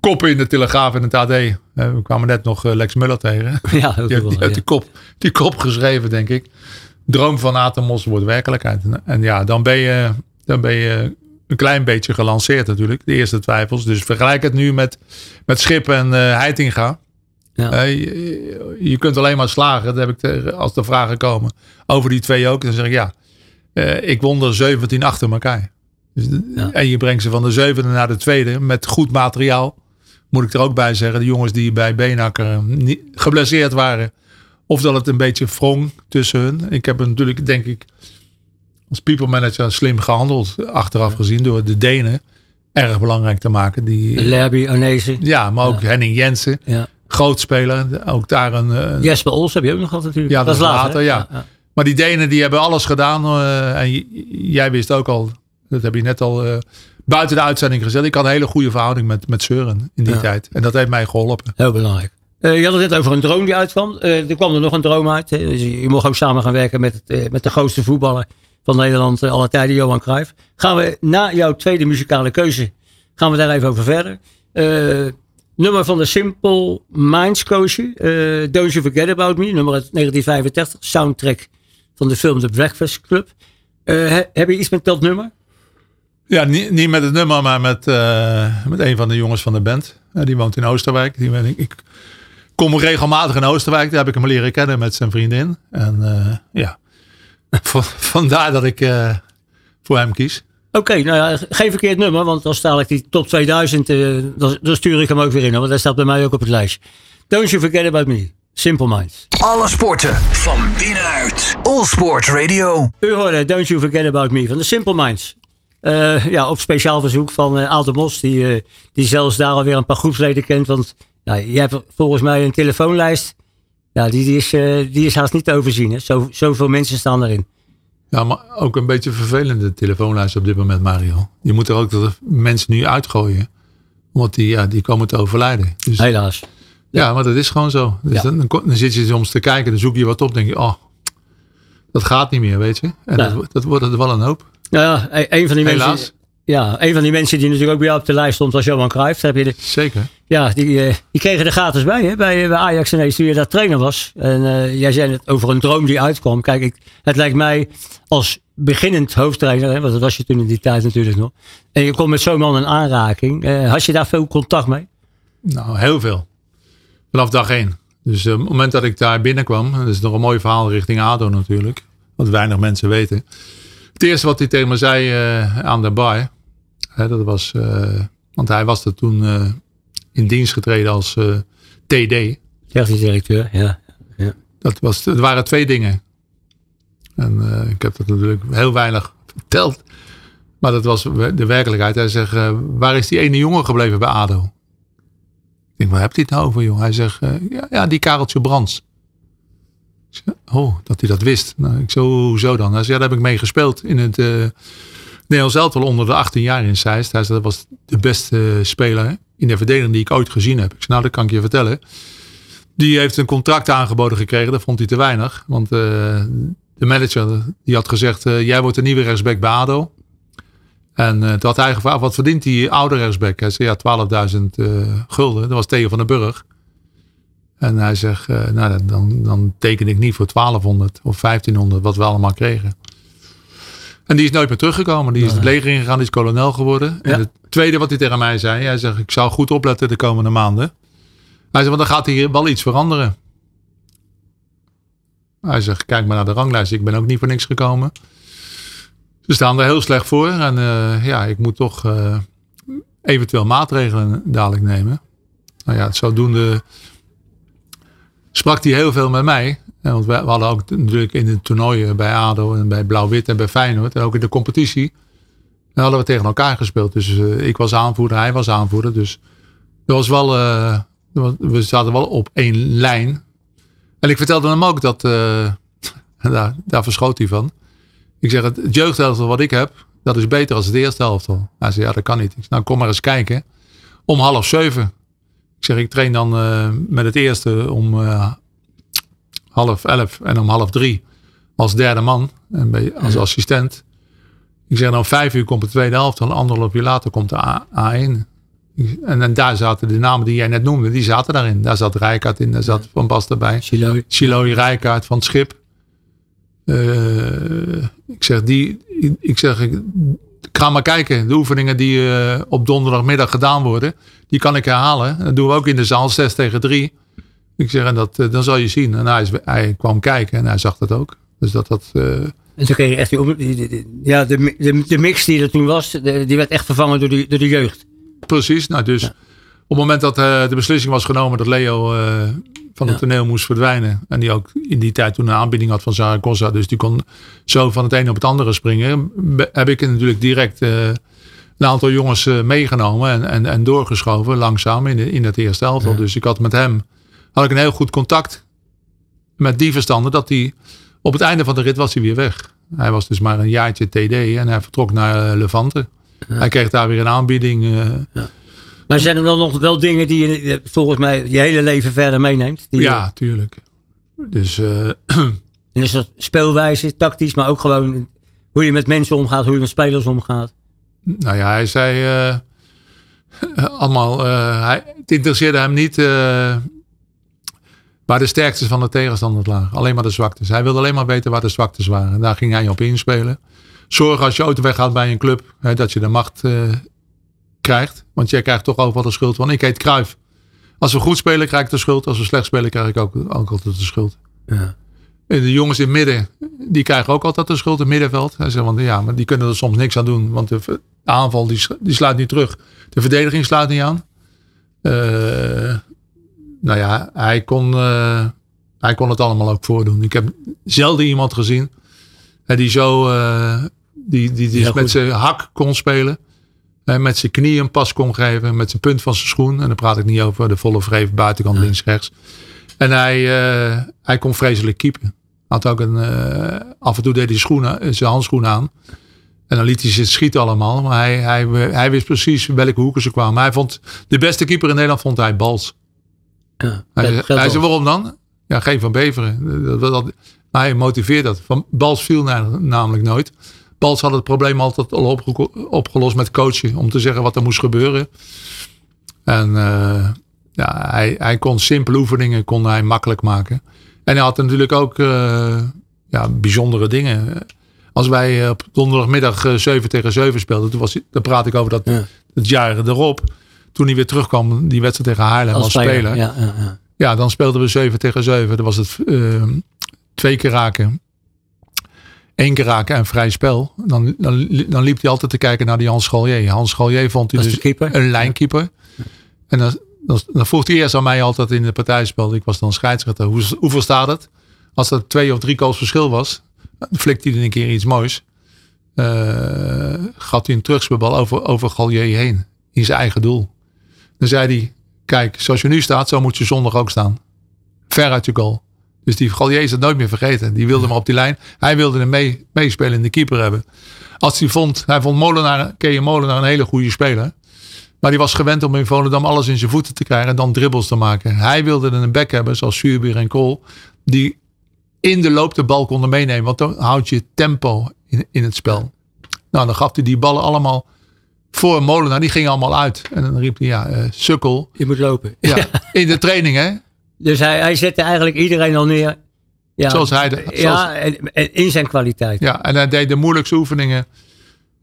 D: koppen in de Telegraaf en het AD. we kwamen net nog Lex Muller tegen.
C: Ja,
D: die, die, die, die, kop, die kop geschreven, denk ik. Droom van Atemos wordt werkelijkheid. En ja, dan ben je, dan ben je een klein beetje gelanceerd natuurlijk. De eerste twijfels. Dus vergelijk het nu met, met Schip en uh, Heitinga. Ja. Uh, je, je, kunt alleen maar slagen. Dat heb ik te, als de vragen komen over die twee ook. Dan zeg ik ja, uh, ik won er 17 achter elkaar. Dus, ja. En je brengt ze van de zevende naar de tweede met goed materiaal moet ik er ook bij zeggen, de jongens die bij Beenakker geblesseerd waren. Of dat het een beetje wrong tussen hun. Ik heb natuurlijk, denk ik, als people manager slim gehandeld. Achteraf gezien door de Denen. Erg belangrijk te maken. Die,
C: Lerby, Arnezen.
D: Ja, maar ook Henning Jensen. Ja. Groot speler. Ook daar een... een
C: Jesper Ols heb je ook nog altijd natuurlijk.
D: Ja, dat, is later, ja. ja. Maar die Denen die hebben alles gedaan. Uh, en jij wist ook al, dat heb je net al uh, buiten de uitzending gezet. Ik had een hele goede verhouding met, met Søren in die tijd. En dat heeft mij geholpen.
C: Heel belangrijk. Uh, je had het net over een droom die uitkwam. Uh, er kwam er nog een droom uit. Dus je mocht ook samen gaan werken met, het, met de grootste voetballer van Nederland alle tijden, Johan Cruijff. Gaan we na jouw tweede muzikale keuze, gaan we daar even over verder. nummer van de Simple Minds koosje. Don't You Forget About Me, nummer uit 1985. Soundtrack van de film The Breakfast Club. heb je iets met dat nummer?
D: Ja, niet, niet met het nummer, maar met, uh, met een van de jongens van de band. Uh, die woont in Oosterwijk. Die ben ik, ik kom regelmatig in Oosterwijk. Daar heb ik hem leren kennen met zijn vriendin. En uh, ja, vandaar dat ik voor hem kies.
C: Oké, okay, nou ja, geen verkeerd nummer. Want als dadelijk die top 2000, dan, dan, stuur ik hem ook weer in. Want dat staat bij mij ook op het lijstje. Don't you forget about me. Simple Minds.
A: Alle sporten van binnenuit. All Sport Radio.
C: U hoorde Don't You Forget About Me van de Simple Minds. Uh, ja, op speciaal verzoek van uh, Mos, die, uh, die zelfs daar alweer een paar groepsleden kent. Want ja, je hebt volgens mij een telefoonlijst. Ja, die, die, is, die is haast niet te overzien. Hè? Zo, zoveel mensen staan erin.
D: Ja, maar ook een beetje vervelende telefoonlijst op dit moment, Mario. Je moet er ook de mensen nu uitgooien. Want die, ja, die komen te overlijden.
C: Dus, Helaas.
D: Ja, maar dat is gewoon zo. Dus ja. dan, dan, zit je soms te kijken, dan zoek je wat op. denk je, oh, dat gaat niet meer, weet je. En dat, dat wordt er wel een hoop.
C: Ja, een van die
D: Helaas.
C: mensen. Ja, een van die mensen die natuurlijk ook bij jou op de lijst stond was Johan Cruijff. Heb je de,
D: Zeker.
C: Ja, die, uh, die kregen er gratis bij, hè, bij, bij Ajax ineens toen je daar trainer was. En uh, jij zei het over een droom die uitkwam. Kijk, ik, het lijkt mij als beginnend hoofdtrainer, hè, want dat was je toen in die tijd natuurlijk nog. En je komt met zo'n man in aanraking. Uh, had je daar veel contact mee?
D: Nou, heel veel. Vanaf dag één. Dus op het moment dat ik daar binnenkwam, dat is nog een mooi verhaal richting ADO natuurlijk. Wat weinig mensen weten. Het eerste wat hij tegen me zei uh, aan de bar, hè, dat was, uh, want hij was er toen uh, in dienst getreden als TD.
C: Technisch directeur, ja. ja.
D: Dat, was, dat waren twee dingen. En ik heb dat natuurlijk heel weinig verteld. Maar dat was de werkelijkheid. Hij zegt, waar is die ene jongen gebleven bij ADO? Ik denk, waar hebt hij het nou over, joh? Hij zegt, ja, ja, die Kareltje Brands. Oh, dat hij dat wist. Nou, ik zo, zo dan. Hij zei, ja, daar heb ik mee gespeeld in het uh, Nederlands elftal onder de 18 jaar in Zeist. Hij zei, dat was de beste speler in de verdediging die ik ooit gezien heb. Ik zei, nou, dat kan ik je vertellen. Die heeft een contract aangeboden gekregen. Dat vond hij te weinig. Want uh, de manager, die had gezegd, eh, jij wordt de nieuwe rechtsback bij ADO. En toen had hij gevraagd, wat verdient die oude rechtsback? Hij zei, ja, 12.000 uh, gulden. Dat was Theo van den Burg. En hij zegt, uh, nou, dan, dan teken ik niet voor 1200 of 1500, wat we allemaal kregen. En die is nooit meer teruggekomen. Die is het leger ingegaan, die is kolonel geworden. Ja. En het tweede wat hij tegen mij zei, hij zegt, ik zou goed opletten de komende maanden. Hij zegt, want dan gaat hier wel iets veranderen. Hij zegt, kijk maar naar de ranglijst. Ik ben ook niet voor niks gekomen. Ze staan er heel slecht voor. En uh, ja, ik moet toch uh, eventueel maatregelen dadelijk nemen. Nou ja, zodoende sprak hij heel veel met mij. Want we, hadden ook natuurlijk in de toernooien bij ADO en bij Blauw-Wit en bij Feyenoord. En ook in de competitie. Dan hadden we tegen elkaar gespeeld. Dus uh, ik was aanvoerder, hij was aanvoerder. Dus wel, we zaten wel op één lijn. En ik vertelde hem ook dat, uh, daar, daar verschoot hij van. Ik zeg, het jeugdhelftal wat ik heb, dat is beter dan het eerste helftal. Hij zei, ja, dat kan niet. Ik zeg, nou, kom maar eens kijken. Om half zeven. Ik zeg, ik train dan uh, met het eerste om uh, half elf en om half drie als derde man en bij, als assistent. Ik zeg, dan vijf uur komt de tweede helft, dan anderhalf uur later komt de A, A1. En, en, daar zaten de namen die jij net noemde, die zaten daarin. Daar zat Rijkaard in, daar zat Van Basten bij.
C: Chiloy.
D: Chiloy Rijkaard van het schip. Uh, ik zeg, die, ik zeg, ga maar kijken. De oefeningen die uh, op donderdagmiddag gedaan worden, die kan ik herhalen. Dat doen we ook in de zaal 6 tegen 3. Ik zeg, en dat, uh, dan zal je zien. En hij, hij, kwam kijken en hij zag dat ook. Dus dat dat...
C: En toen kreeg je echt die, ja, de, de, de, mix die er toen was, die werd echt vervangen door de, door de jeugd.
D: Precies, nou dus ja. op het moment dat de beslissing was genomen dat Leo van het toneel moest verdwijnen. En die ook in die tijd toen een aanbieding had van Zaragoza. Dus die kon zo van het een op het andere springen. Heb ik natuurlijk direct uh, een aantal jongens meegenomen en, en, en doorgeschoven langzaam in, de, in het eerste elftal. Ja. Dus ik had met hem had ik een heel goed contact met die verstanden dat hij op het einde van de rit was hij weer weg. Hij was dus maar een jaartje TD en hij vertrok naar Levante. Ja. Hij kreeg daar weer een aanbieding. Uh,
C: ja. Maar zijn er dan nog wel dingen die je volgens mij je hele leven verder meeneemt? Die
D: ja, tuurlijk. Dus, uh,
C: en is dat speelwijze, tactisch, maar ook gewoon hoe je met mensen omgaat, hoe je met spelers omgaat?
D: Nou ja, hij zei uh, allemaal, hij, het interesseerde hem niet waar de sterktes van de tegenstander lagen. Alleen maar de zwaktes. Hij wilde alleen maar weten waar de zwaktes waren. En daar ging hij op inspelen zorg als je auto weggaat bij een club, hè, dat je de macht krijgt. Want jij krijgt toch overal de schuld. Want ik heet Kruif. Als we goed spelen, krijg ik de schuld. Als we slecht spelen, krijg ik ook, ook altijd de schuld.
C: Ja.
D: En de jongens in het midden, die krijgen ook altijd de schuld in het middenveld. Hij zegt, want ja, maar die kunnen er soms niks aan doen. Want de aanval die, die sluit niet terug. De verdediging sluit niet aan. Uh, nou ja, hij kon, uh, hij kon het allemaal ook voordoen. Ik heb zelden iemand gezien die zo uh, die, die, die met zijn hak kon spelen. Met zijn knie een pas kon geven. Met zijn punt van zijn schoen. En dan praat ik niet over de volle vreef buitenkant links rechts. En hij, uh, hij kon vreselijk keepen. Had ook een, uh, af en toe deed hij schoenen, zijn handschoen aan. En dan liet hij ze schieten allemaal. Maar hij, hij, hij wist precies welke hoeken ze kwamen. Hij vond, de beste keeper in Nederland vond hij Bals.
C: Ja,
D: hij, hij zei, waarom dan? Ja, geen van Beveren. Dat, dat, maar hij motiveert dat. Van Bals viel namelijk nooit. Bals had het probleem altijd al opge opgelost met coachen. Om te zeggen wat er moest gebeuren. En uh, ja, hij, hij kon simpele oefeningen kon hij makkelijk maken. En hij had natuurlijk ook uh, ja, bijzondere dingen. Als wij op donderdagmiddag uh, 7 tegen 7 speelden. Toen was, dan praat ik over dat, ja. het jaar erop. Toen hij weer terugkwam, die wedstrijd tegen Haarlem als, als speler.
C: ja, ja. ja,
D: dan speelden we 7 tegen 7. Dan was het twee keer raken, één keer raken en vrij spel. Dan, dan, dan liep hij altijd te kijken naar die Hans Schallier. Hans Schallier vond hij dus een lijnkeeper. En dan, dan, dan, vroeg hij eerst aan mij altijd in de partijspel. Ik was dan scheidsrechter. Hoe, hoeveel staat het? Als er twee of drie goals verschil was, flikte hij een keer iets moois. Uh, gaat hij een terugspelbal over, over Gallier heen. In zijn eigen doel. Dan zei hij, kijk, zoals je nu staat, zo moet je zondag ook staan. Ver uit je goal. Dus die Gallier is het nooit meer vergeten. Die wilde hem op die lijn. Hij wilde hem mee, meespelende keeper hebben. Als hij vond, hij vond Molenaar, Molenaar een hele goede speler. Maar die was gewend om in Volendam alles in zijn voeten te krijgen en dan dribbles te maken. Hij wilde een back hebben, zoals Zuurbier en Kool, die in de loop de bal konden meenemen. Want dan houd je tempo in, in het spel. Nou, dan gaf hij die ballen allemaal voor Molenaar. Die gingen allemaal uit. En dan riep hij, ja, eh, sukkel.
C: Je moet lopen.
D: Ja, in de training, hè?
C: Dus hij, hij zette eigenlijk iedereen al neer. Ja,
D: Zoals hij de-
C: ja, en, en in zijn kwaliteit.
D: Ja, en hij deed de moeilijkste oefeningen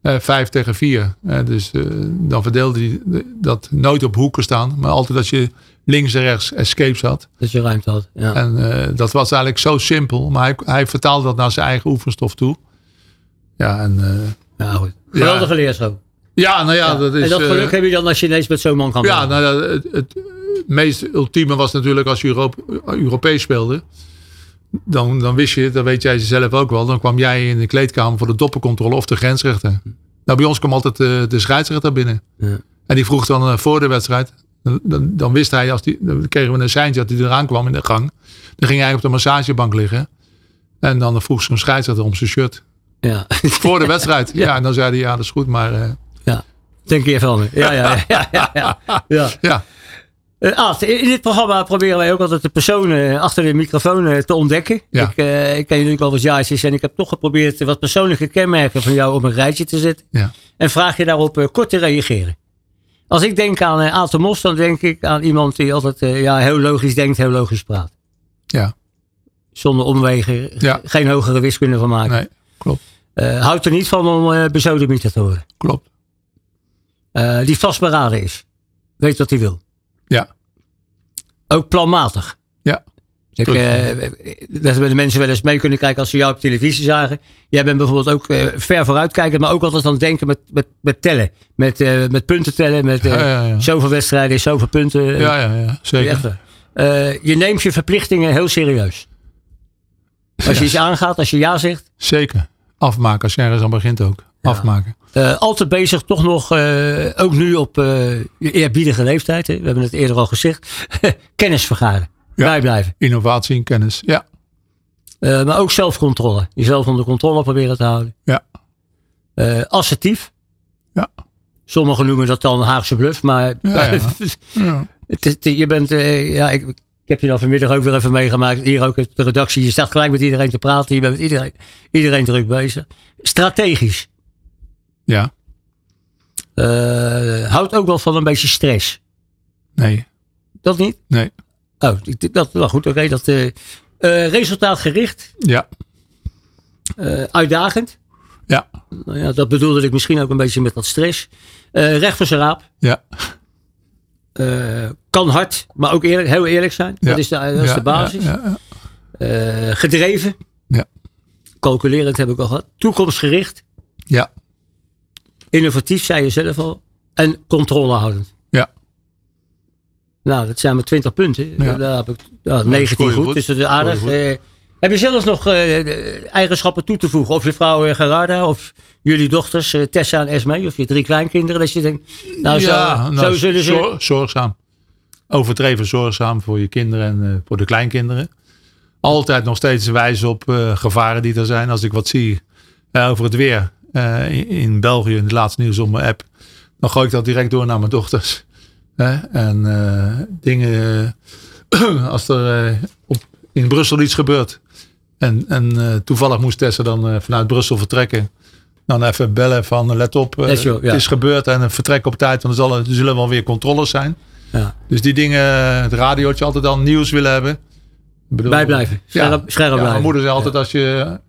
D: eh, vijf tegen vier. Eh, dus eh, dan verdeelde hij dat nooit op hoeken staan. Maar altijd dat je links en rechts escapes had.
C: Dat je ruimte had. Ja.
D: En dat was eigenlijk zo simpel. Maar hij, hij vertaalde dat naar zijn eigen oefenstof toe. Ja, en,
C: ja, goed. Geweldige leerschool.
D: Ja nou ja, dat is...
C: en dat
D: eh,
C: geluk heb je dan als je ineens met zo'n man kan
D: Ja, nou, ja, het, het meest ultieme was natuurlijk als je Europe, Europees speelde. Dan, dan wist je, dat weet jij zelf ook wel. Dan kwam jij in de kleedkamer voor de doppencontrole of de grensrechter. Nou, bij ons kwam altijd de, de scheidsrechter binnen.
C: Ja.
D: En die vroeg dan eh, voor de wedstrijd. Dan, dan, dan wist hij, als die, dan kregen we een seintje dat hij eraan kwam in de gang. Dan ging hij op de massagebank liggen. En dan vroeg zo'n scheidsrechter om zijn shirt.
C: Ja.
D: Voor de wedstrijd. ja. en dan zei hij, ja, dat is goed. Maar eh.
C: Denk je van me. Ja, ja, ja. ja, ja, ja.
D: ja,
C: Eh, Aad, in dit programma proberen wij ook altijd de personen achter de microfoon eh, te ontdekken.
D: Ja.
C: Ik, eh, ik ken je natuurlijk al wat jaartjes en ik heb toch geprobeerd wat persoonlijke kenmerken van jou op een rijtje te zetten.
D: ja.
C: En vraag je daarop eh, kort te reageren. Als ik denk aan uh, Aad de Mos, dan denk ik aan iemand die altijd eh, ja, heel logisch denkt, heel logisch praat.
D: ja.
C: Zonder omwegen,
D: Ja.
C: geen hogere wiskunde van maken.
D: Nee, klopt.
C: Eh, houdt er niet van om uh, bezodemieter te horen.
D: Klopt.
C: Eh, die vastberaden is. Weet wat hij wil.
D: Ja.
C: Ook planmatig.
D: Ja.
C: Ik, eh, dat we de mensen wel eens mee kunnen kijken als ze jou op televisie zagen. Jij bent bijvoorbeeld ook eh, ver vooruitkijken, maar ook altijd aan het denken met, met, met tellen. Met, eh, met punten tellen, met
D: Ja, ja, ja.
C: zoveel wedstrijden, zoveel punten.
D: Ja, ja, ja. Zeker.
C: Je neemt je verplichtingen heel serieus. Als je iets aangaat, als je ja zegt,
D: Zeker. Afmaken, als je ergens aan begint ook. Afmaken.
C: Eh, altijd bezig, toch nog, eh, ook nu op eh, je eerbiedige leeftijd. Hè? We hebben het eerder al gezegd. kennis vergaren.
D: Ja.
C: Bijblijven.
D: Innovatie en kennis. Ja.
C: Maar ook zelfcontrole. Jezelf onder controle proberen te houden.
D: Ja.
C: Assertief.
D: Ja.
C: Sommigen noemen dat dan Haagse bluff. Maar
D: Ja, ja. ja.
C: het, is- je bent, ja, ik, ik heb je dan vanmiddag ook weer even meegemaakt. Hier ook op de redactie. Je staat gelijk met iedereen te praten. Je bent met iedereen, iedereen druk bezig. Strategisch.
D: Ja.
C: Eh, houdt ook wel van een beetje stress.
D: Nee.
C: Dat niet?
D: Nee.
C: Oh, dat, nou goed, oké. dat, eh, eh, resultaatgericht,
D: Ja.
C: uitdagend.
D: Ja.
C: Nou ja, dat bedoelde ik misschien ook een beetje met dat stress. Recht voor zijn raap.
D: Ja.
C: Kan hard, maar ook eerlijk, heel eerlijk zijn.
D: Ja.
C: Dat is de, dat is
D: Ja,
C: de basis. Gedreven.
D: Ja.
C: Calculerend heb ik al gehad. Toekomstgericht.
D: ja.
C: Innovatief, zei je zelf al. En controlehoudend.
D: Ja.
C: Nou, dat zijn maar 20 punten.
D: Ja.
C: Daar heb ik ja, 19
D: scoor je
C: goed,
D: goed.
C: dus dat is aardig. Eh, heb je zelfs nog eh, eigenschappen toe te voegen? Of je vrouw eh, Gerarda, of jullie dochters eh, Tessa en Esme, of je drie kleinkinderen. Dat je denkt, nou zo,
D: ja,
C: zo
D: nou,
C: zullen ze...
D: zor- zorgzaam. Overdreven zorgzaam voor je kinderen en voor de kleinkinderen. Altijd nog steeds wijzen op gevaren die er zijn. Als ik wat zie over het weer eh, in, in België, in het laatste nieuws op mijn app. Dan gooi ik dat direct door naar mijn dochters. Hè? En eh, dingen, eh, als er op, in Brussel iets gebeurt. En, en toevallig moest Tessa dan vanuit Brussel vertrekken. Dan even bellen van let op,
C: ja.
D: het is gebeurd en vertrek op tijd. Want er, er zullen wel weer controles zijn.
C: Ja.
D: Dus die dingen, het radiootje altijd dan nieuws willen hebben.
C: Bijblijven. Scherp, scherp
D: ja,
C: blijven.
D: mijn moeder zei altijd als je,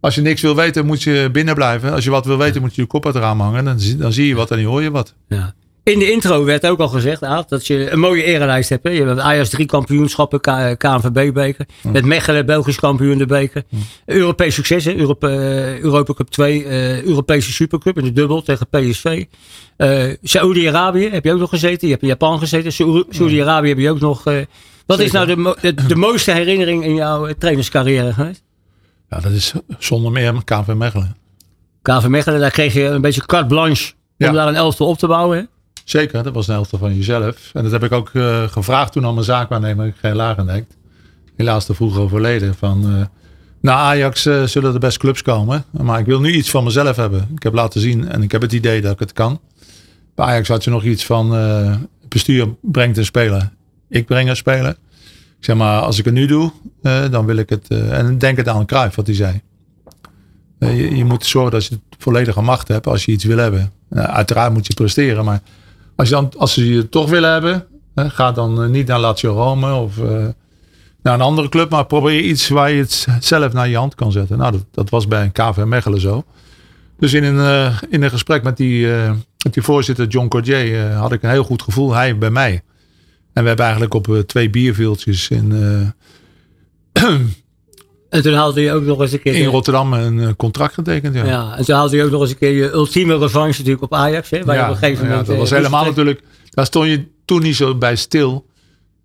D: als je niks wil weten moet je binnen blijven. Als je wat wil weten moet je je kop uit het raam hangen. Dan, zie- dan zie je wat en dan hoor je wat.
C: Ja. In de intro werd ook al gezegd, Aad, dat je een mooie erelijst hebt. Hè? Je hebt Ajax drie kampioenschappen, K- KNVB-beker. Met Mechelen, Belgisch kampioen de beker. Europees succes, hè? Europa, eh, Europa Cup 2, eh, Europese Supercup in de dubbel tegen PSV. Eh Saoedi-Arabië heb je ook nog gezeten. Je hebt in Japan gezeten. Saoedi- Saoedi-Arabië heb je ook nog... eh, wat is nou de, de, de mooiste herinnering in jouw eh, trainerscarrière geweest?
D: Ja, dat is zonder meer KV Mechelen.
C: KV Mechelen, daar kreeg je een beetje carte blanche om
D: Ja.
C: daar een elftal op te bouwen. Hè?
D: Zeker, dat was een helft van jezelf. En dat heb ik ook eh, gevraagd toen aan mijn zaakwaarnemer, geen Lagendijk. Helaas te vroeg overleden. Van, na Ajax eh, zullen er best clubs komen. Maar ik wil nu iets van mezelf hebben. Ik heb laten zien en ik heb het idee dat ik het kan. Bij Ajax had je nog iets van bestuur brengt een speler. Ik breng een speler. Zeg maar, als ik het nu doe, eh, dan wil ik het. eh, en denk het aan Cruijff, wat hij zei. Eh, je, moet zorgen dat je volledige macht hebt als je iets wil hebben. Nou, uiteraard moet je presteren, maar als, je dan, als ze je toch willen hebben, ga dan niet naar Lazio Rome of naar een andere club, maar probeer iets waar je het zelf naar je hand kan zetten. Nou, dat, dat was bij een KV Mechelen zo. Dus in een, in een gesprek met die, met die voorzitter John Cordier had ik een heel goed gevoel. Hij bij mij. En we hebben eigenlijk op eh, twee bierveeltjes in, eh,
C: En toen haalde je ook nog eens een keer...
D: in Rotterdam een eh, contract getekend. Ja.
C: ja, en toen haalde je ook nog eens een keer je ultieme revanche natuurlijk op Ajax. Hè, waar je op een gegeven
D: ja,
C: moment...
D: dat was helemaal
C: trekken.
D: natuurlijk. Daar stond je toen niet zo bij stil.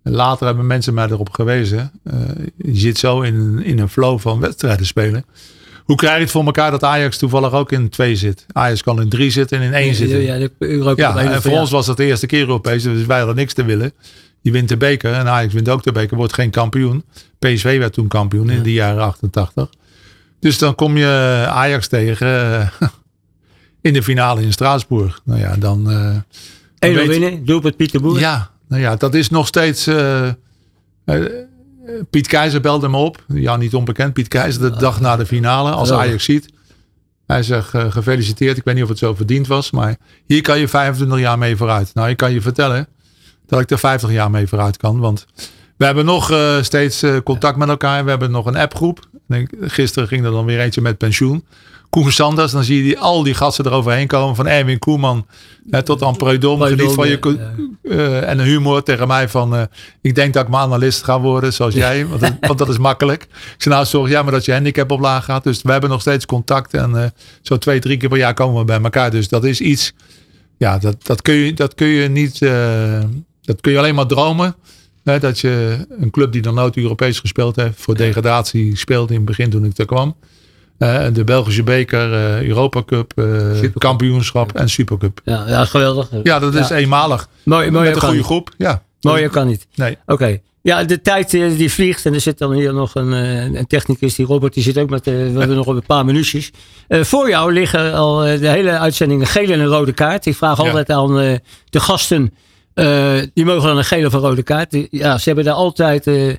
D: En Later hebben mensen mij erop gewezen. je zit zo in, een- in een flow van wedstrijden spelen. Hoe krijg je het voor elkaar dat Ajax toevallig ook in twee zit? Ajax kan in drie zitten en in één zitten.
C: Ja, de Europa
D: Ja,
C: Cup één
D: en voor
C: ja.
D: ons was dat de eerste keer Europees. Dus wij hadden niks te willen. Je wint de beker en Ajax wint ook de beker. Wordt geen kampioen. PSV werd toen kampioen in de jaren 88. Dus dan kom je Ajax tegen eh, in de finale in Straatsburg. Nou ja, dan... dan
C: 1-0
D: weet-
C: winnen, doelpunt Pieter Boer.
D: Ja, nou ja, dat is nog steeds... eh, Piet Keizer belde me op. Ja, niet onbekend. Piet Keizer de dag na de finale. Als. Ajax ziet. Hij zegt gefeliciteerd. Ik weet niet of het zo verdiend was. Maar hier kan je 25 jaar mee vooruit. Nou, ik kan je vertellen dat ik er 50 jaar mee vooruit kan. Want we hebben nog eh, steeds eh, contact met elkaar. We hebben nog een appgroep. Gisteren ging er dan weer eentje met pensioen. Koen Sanders, dan zie je die, al die gasten eroverheen komen. Van Erwin Koeman hè, tot aan Preudom. Geniet van je eh, en een humor tegen mij van... ik denk dat ik maar analist ga worden zoals jij. Want, dat- want dat is makkelijk. Ik zei nou zorg jij maar dat je handicap omlaag gaat. Dus we hebben nog steeds contact. En zo twee, drie keer per jaar komen we bij elkaar. Dus dat is iets... Ja, dat, dat, kun, je, dat kun je niet... dat kun je alleen maar dromen. Hè, dat je een club die dan nooit Europees gespeeld heeft... voor degradatie speelde in het begin toen ik er kwam. Eh, de Belgische beker, eh, Europa Cup, eh, kampioenschap en Supercup.
C: Ja, ja, geweldig.
D: Ja, dat is
C: Ja.
D: eenmalig.
C: Mooi, mooi
D: Met een goede
C: niet.
D: groep. Ja.
C: Mooier kan niet.
D: Nee.
C: Oké. Ja, de tijd eh, die vliegt. En er zit dan hier nog een, een technicus, die Robert, die zit ook met, we hebben nog een paar minuutjes. Voor jou liggen al de hele uitzending een gele en een rode kaart. Ik vraag
D: Ja.
C: altijd aan de gasten, eh, die mogen dan een gele of een rode kaart. Ja, ze hebben daar altijd eh, eh,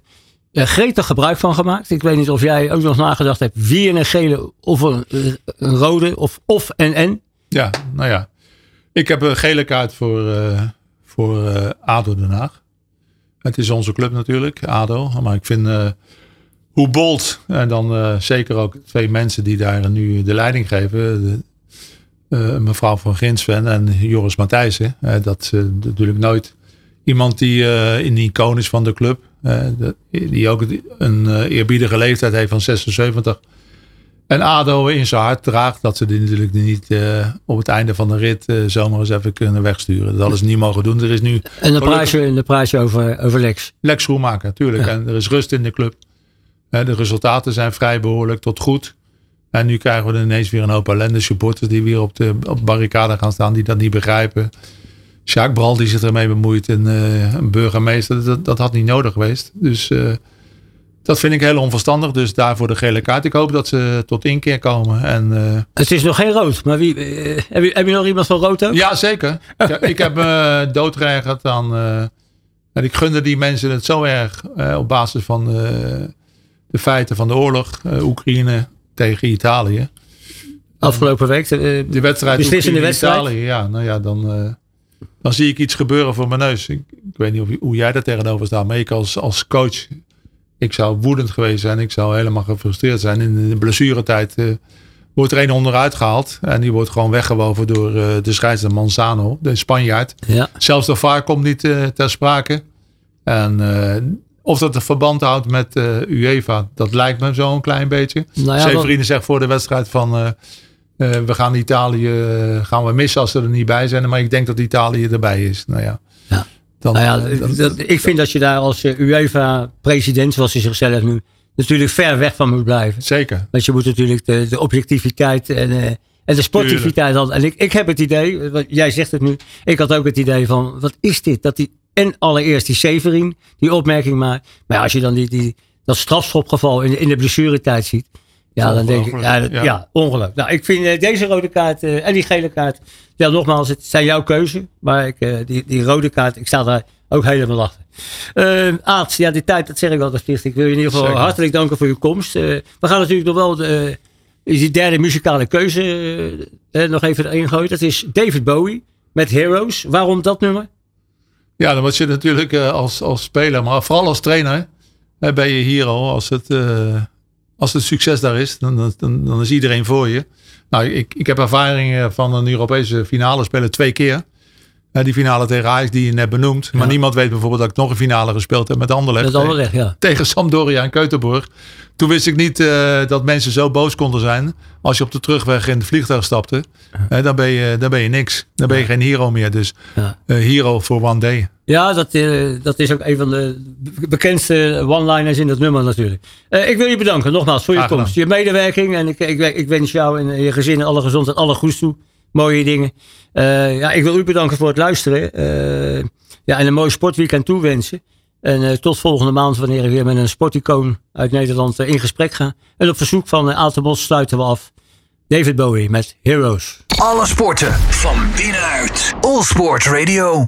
C: gretig gebruik van gemaakt. Ik weet niet of jij ook nog nagedacht hebt wie een gele of een, eh, rode of of en en.
D: Ja, nou ja. Ik heb een gele kaart voor, voor ADO Den Haag. Het is onze club natuurlijk, ADO. Maar ik vind hoe bold, en dan zeker ook twee mensen die daar nu de leiding geven. De, mevrouw van Ginsven en Joris Matthijssen. eh, dat ze natuurlijk nooit iemand die eh, een icoon is van de club. eh, de- die ook een eh, eerbiedige leeftijd heeft van 76. En ADO in zijn hart draagt dat ze die natuurlijk niet eh, op het einde van de rit eh, zomaar eens even kunnen wegsturen. Dat ze niet mogen doen. Er is nu
C: En dan
D: Gelukkig.
C: praat je, dan praat je over, over Lex.
D: Lex Schoenmaker, natuurlijk.
C: Ja.
D: En er is rust in de club. Eh, de resultaten zijn vrij behoorlijk tot goed. En nu krijgen we ineens weer een hoop ellende supporters die weer op de, op de barricade gaan staan, die dat niet begrijpen. Jacques Bral die zich ermee bemoeit en eh, een burgemeester, dat, dat had niet nodig geweest. Dus eh, dat vind ik heel onverstandig. Dus daarvoor de gele kaart. Ik hoop dat ze tot inkeer komen. En, eh,
C: Het is nog geen rood, maar wie, heb, je, heb je nog iemand van rood ook?
D: Ja, zeker. Ik, ik heb me doodgeërgerd aan. en ik gunde die mensen het zo erg op basis van de feiten van de oorlog, Oekraïne tegen Italië.
C: Afgelopen week. eh,
D: De wedstrijd
C: Beslissende wedstrijd.
D: Italië, ja, nou ja, dan, eh, dan zie ik iets gebeuren voor mijn neus. Ik, ik weet niet of, hoe jij daar tegenover staat, maar ik als, als coach, ik zou woedend geweest zijn. Ik zou helemaal gefrustreerd zijn. In de blessuretijd eh, wordt er een onderuit gehaald en die wordt gewoon weggewoven door eh, de scheidsrechter Manzano, de Spanjaard.
C: ja.
D: Zelfs de VAR komt niet eh, ter sprake. En eh, of dat een verband houdt met eh, UEFA, dat lijkt me zo een klein beetje.
C: Nou ja,
D: Severine zegt voor de wedstrijd van... eh, eh, we gaan Italië gaan we missen als ze er niet bij zijn. Maar ik denk dat Italië erbij is. Nou ja.
C: Ja.
D: Dan,
C: Nou ja,
D: dat-
C: dat- ik vind dat je daar als UEFA-president, zoals hij zichzelf nu, natuurlijk ver weg van moet blijven.
D: zeker.
C: Want je moet natuurlijk de, de objectiviteit en, en de sportiviteit hadden. En ik, ik heb het idee, wat jij zegt het nu, ik had ook het idee van, wat is dit? Dat die, en allereerst die Severin, die opmerking maakt. Maar ja, als je dan die, die, dat strafschopgeval in, de- in de blessuretijd ziet. Ja, dan denk ik, ja, dat-
D: ja.
C: Nou, ik vind eh, deze rode kaart eh, en die gele kaart, ja, nogmaals, het zijn jouw keuze. Maar ik, eh, die, die rode kaart, ik sta daar ook helemaal lachen. Uh, Aad, ja, die tijd, dat zeg ik altijd plicht. Ik wil je in ieder geval
D: Zeker.
C: hartelijk danken voor je komst. We gaan natuurlijk nog wel de, die derde muzikale keuze nog even erin gooien. Dat is David Bowie met Heroes. Waarom dat nummer?
D: Ja, dan word je natuurlijk uh, als, als speler, maar vooral als trainer, ben je hier al. Als het, uh, als het succes daar is, dan, dan, dan is iedereen voor je. Nou, ik, ik heb ervaring van een Europese finale spelen twee keer. Uh, die finale tegen Ajax die je net benoemt. Maar ja. niemand weet bijvoorbeeld dat ik nog een finale gespeeld heb met Anderlecht.
C: Met Anderlecht, ja.
D: Tegen Sampdoria en Keutenburg. Toen wist ik niet uh, dat mensen zo boos konden zijn. Als je op de terugweg in het vliegtuig stapte. Ja. Uh, dan, ben je, dan ben je niks. Dan ben je geen hero meer. Dus ja. hero for one day.
C: Ja, dat, dat is ook een van de bekendste one-liners in dat nummer natuurlijk. ik wil je bedanken nogmaals voor je komst. Je medewerking. En ik, ik, ik wens jou en je gezin alle gezondheid, alle goeds toe. Mooie dingen. Uh, ja, ik wil u bedanken voor het luisteren. Uh, ja, en een mooi sportweekend toewensen. En uh, tot volgende maand wanneer ik weer met een sporticoon uit Nederland in gesprek ga. En op verzoek van uh, sluiten we af. David Bowie met Heroes.
A: Alle sporten van binnenuit. All Sport Radio.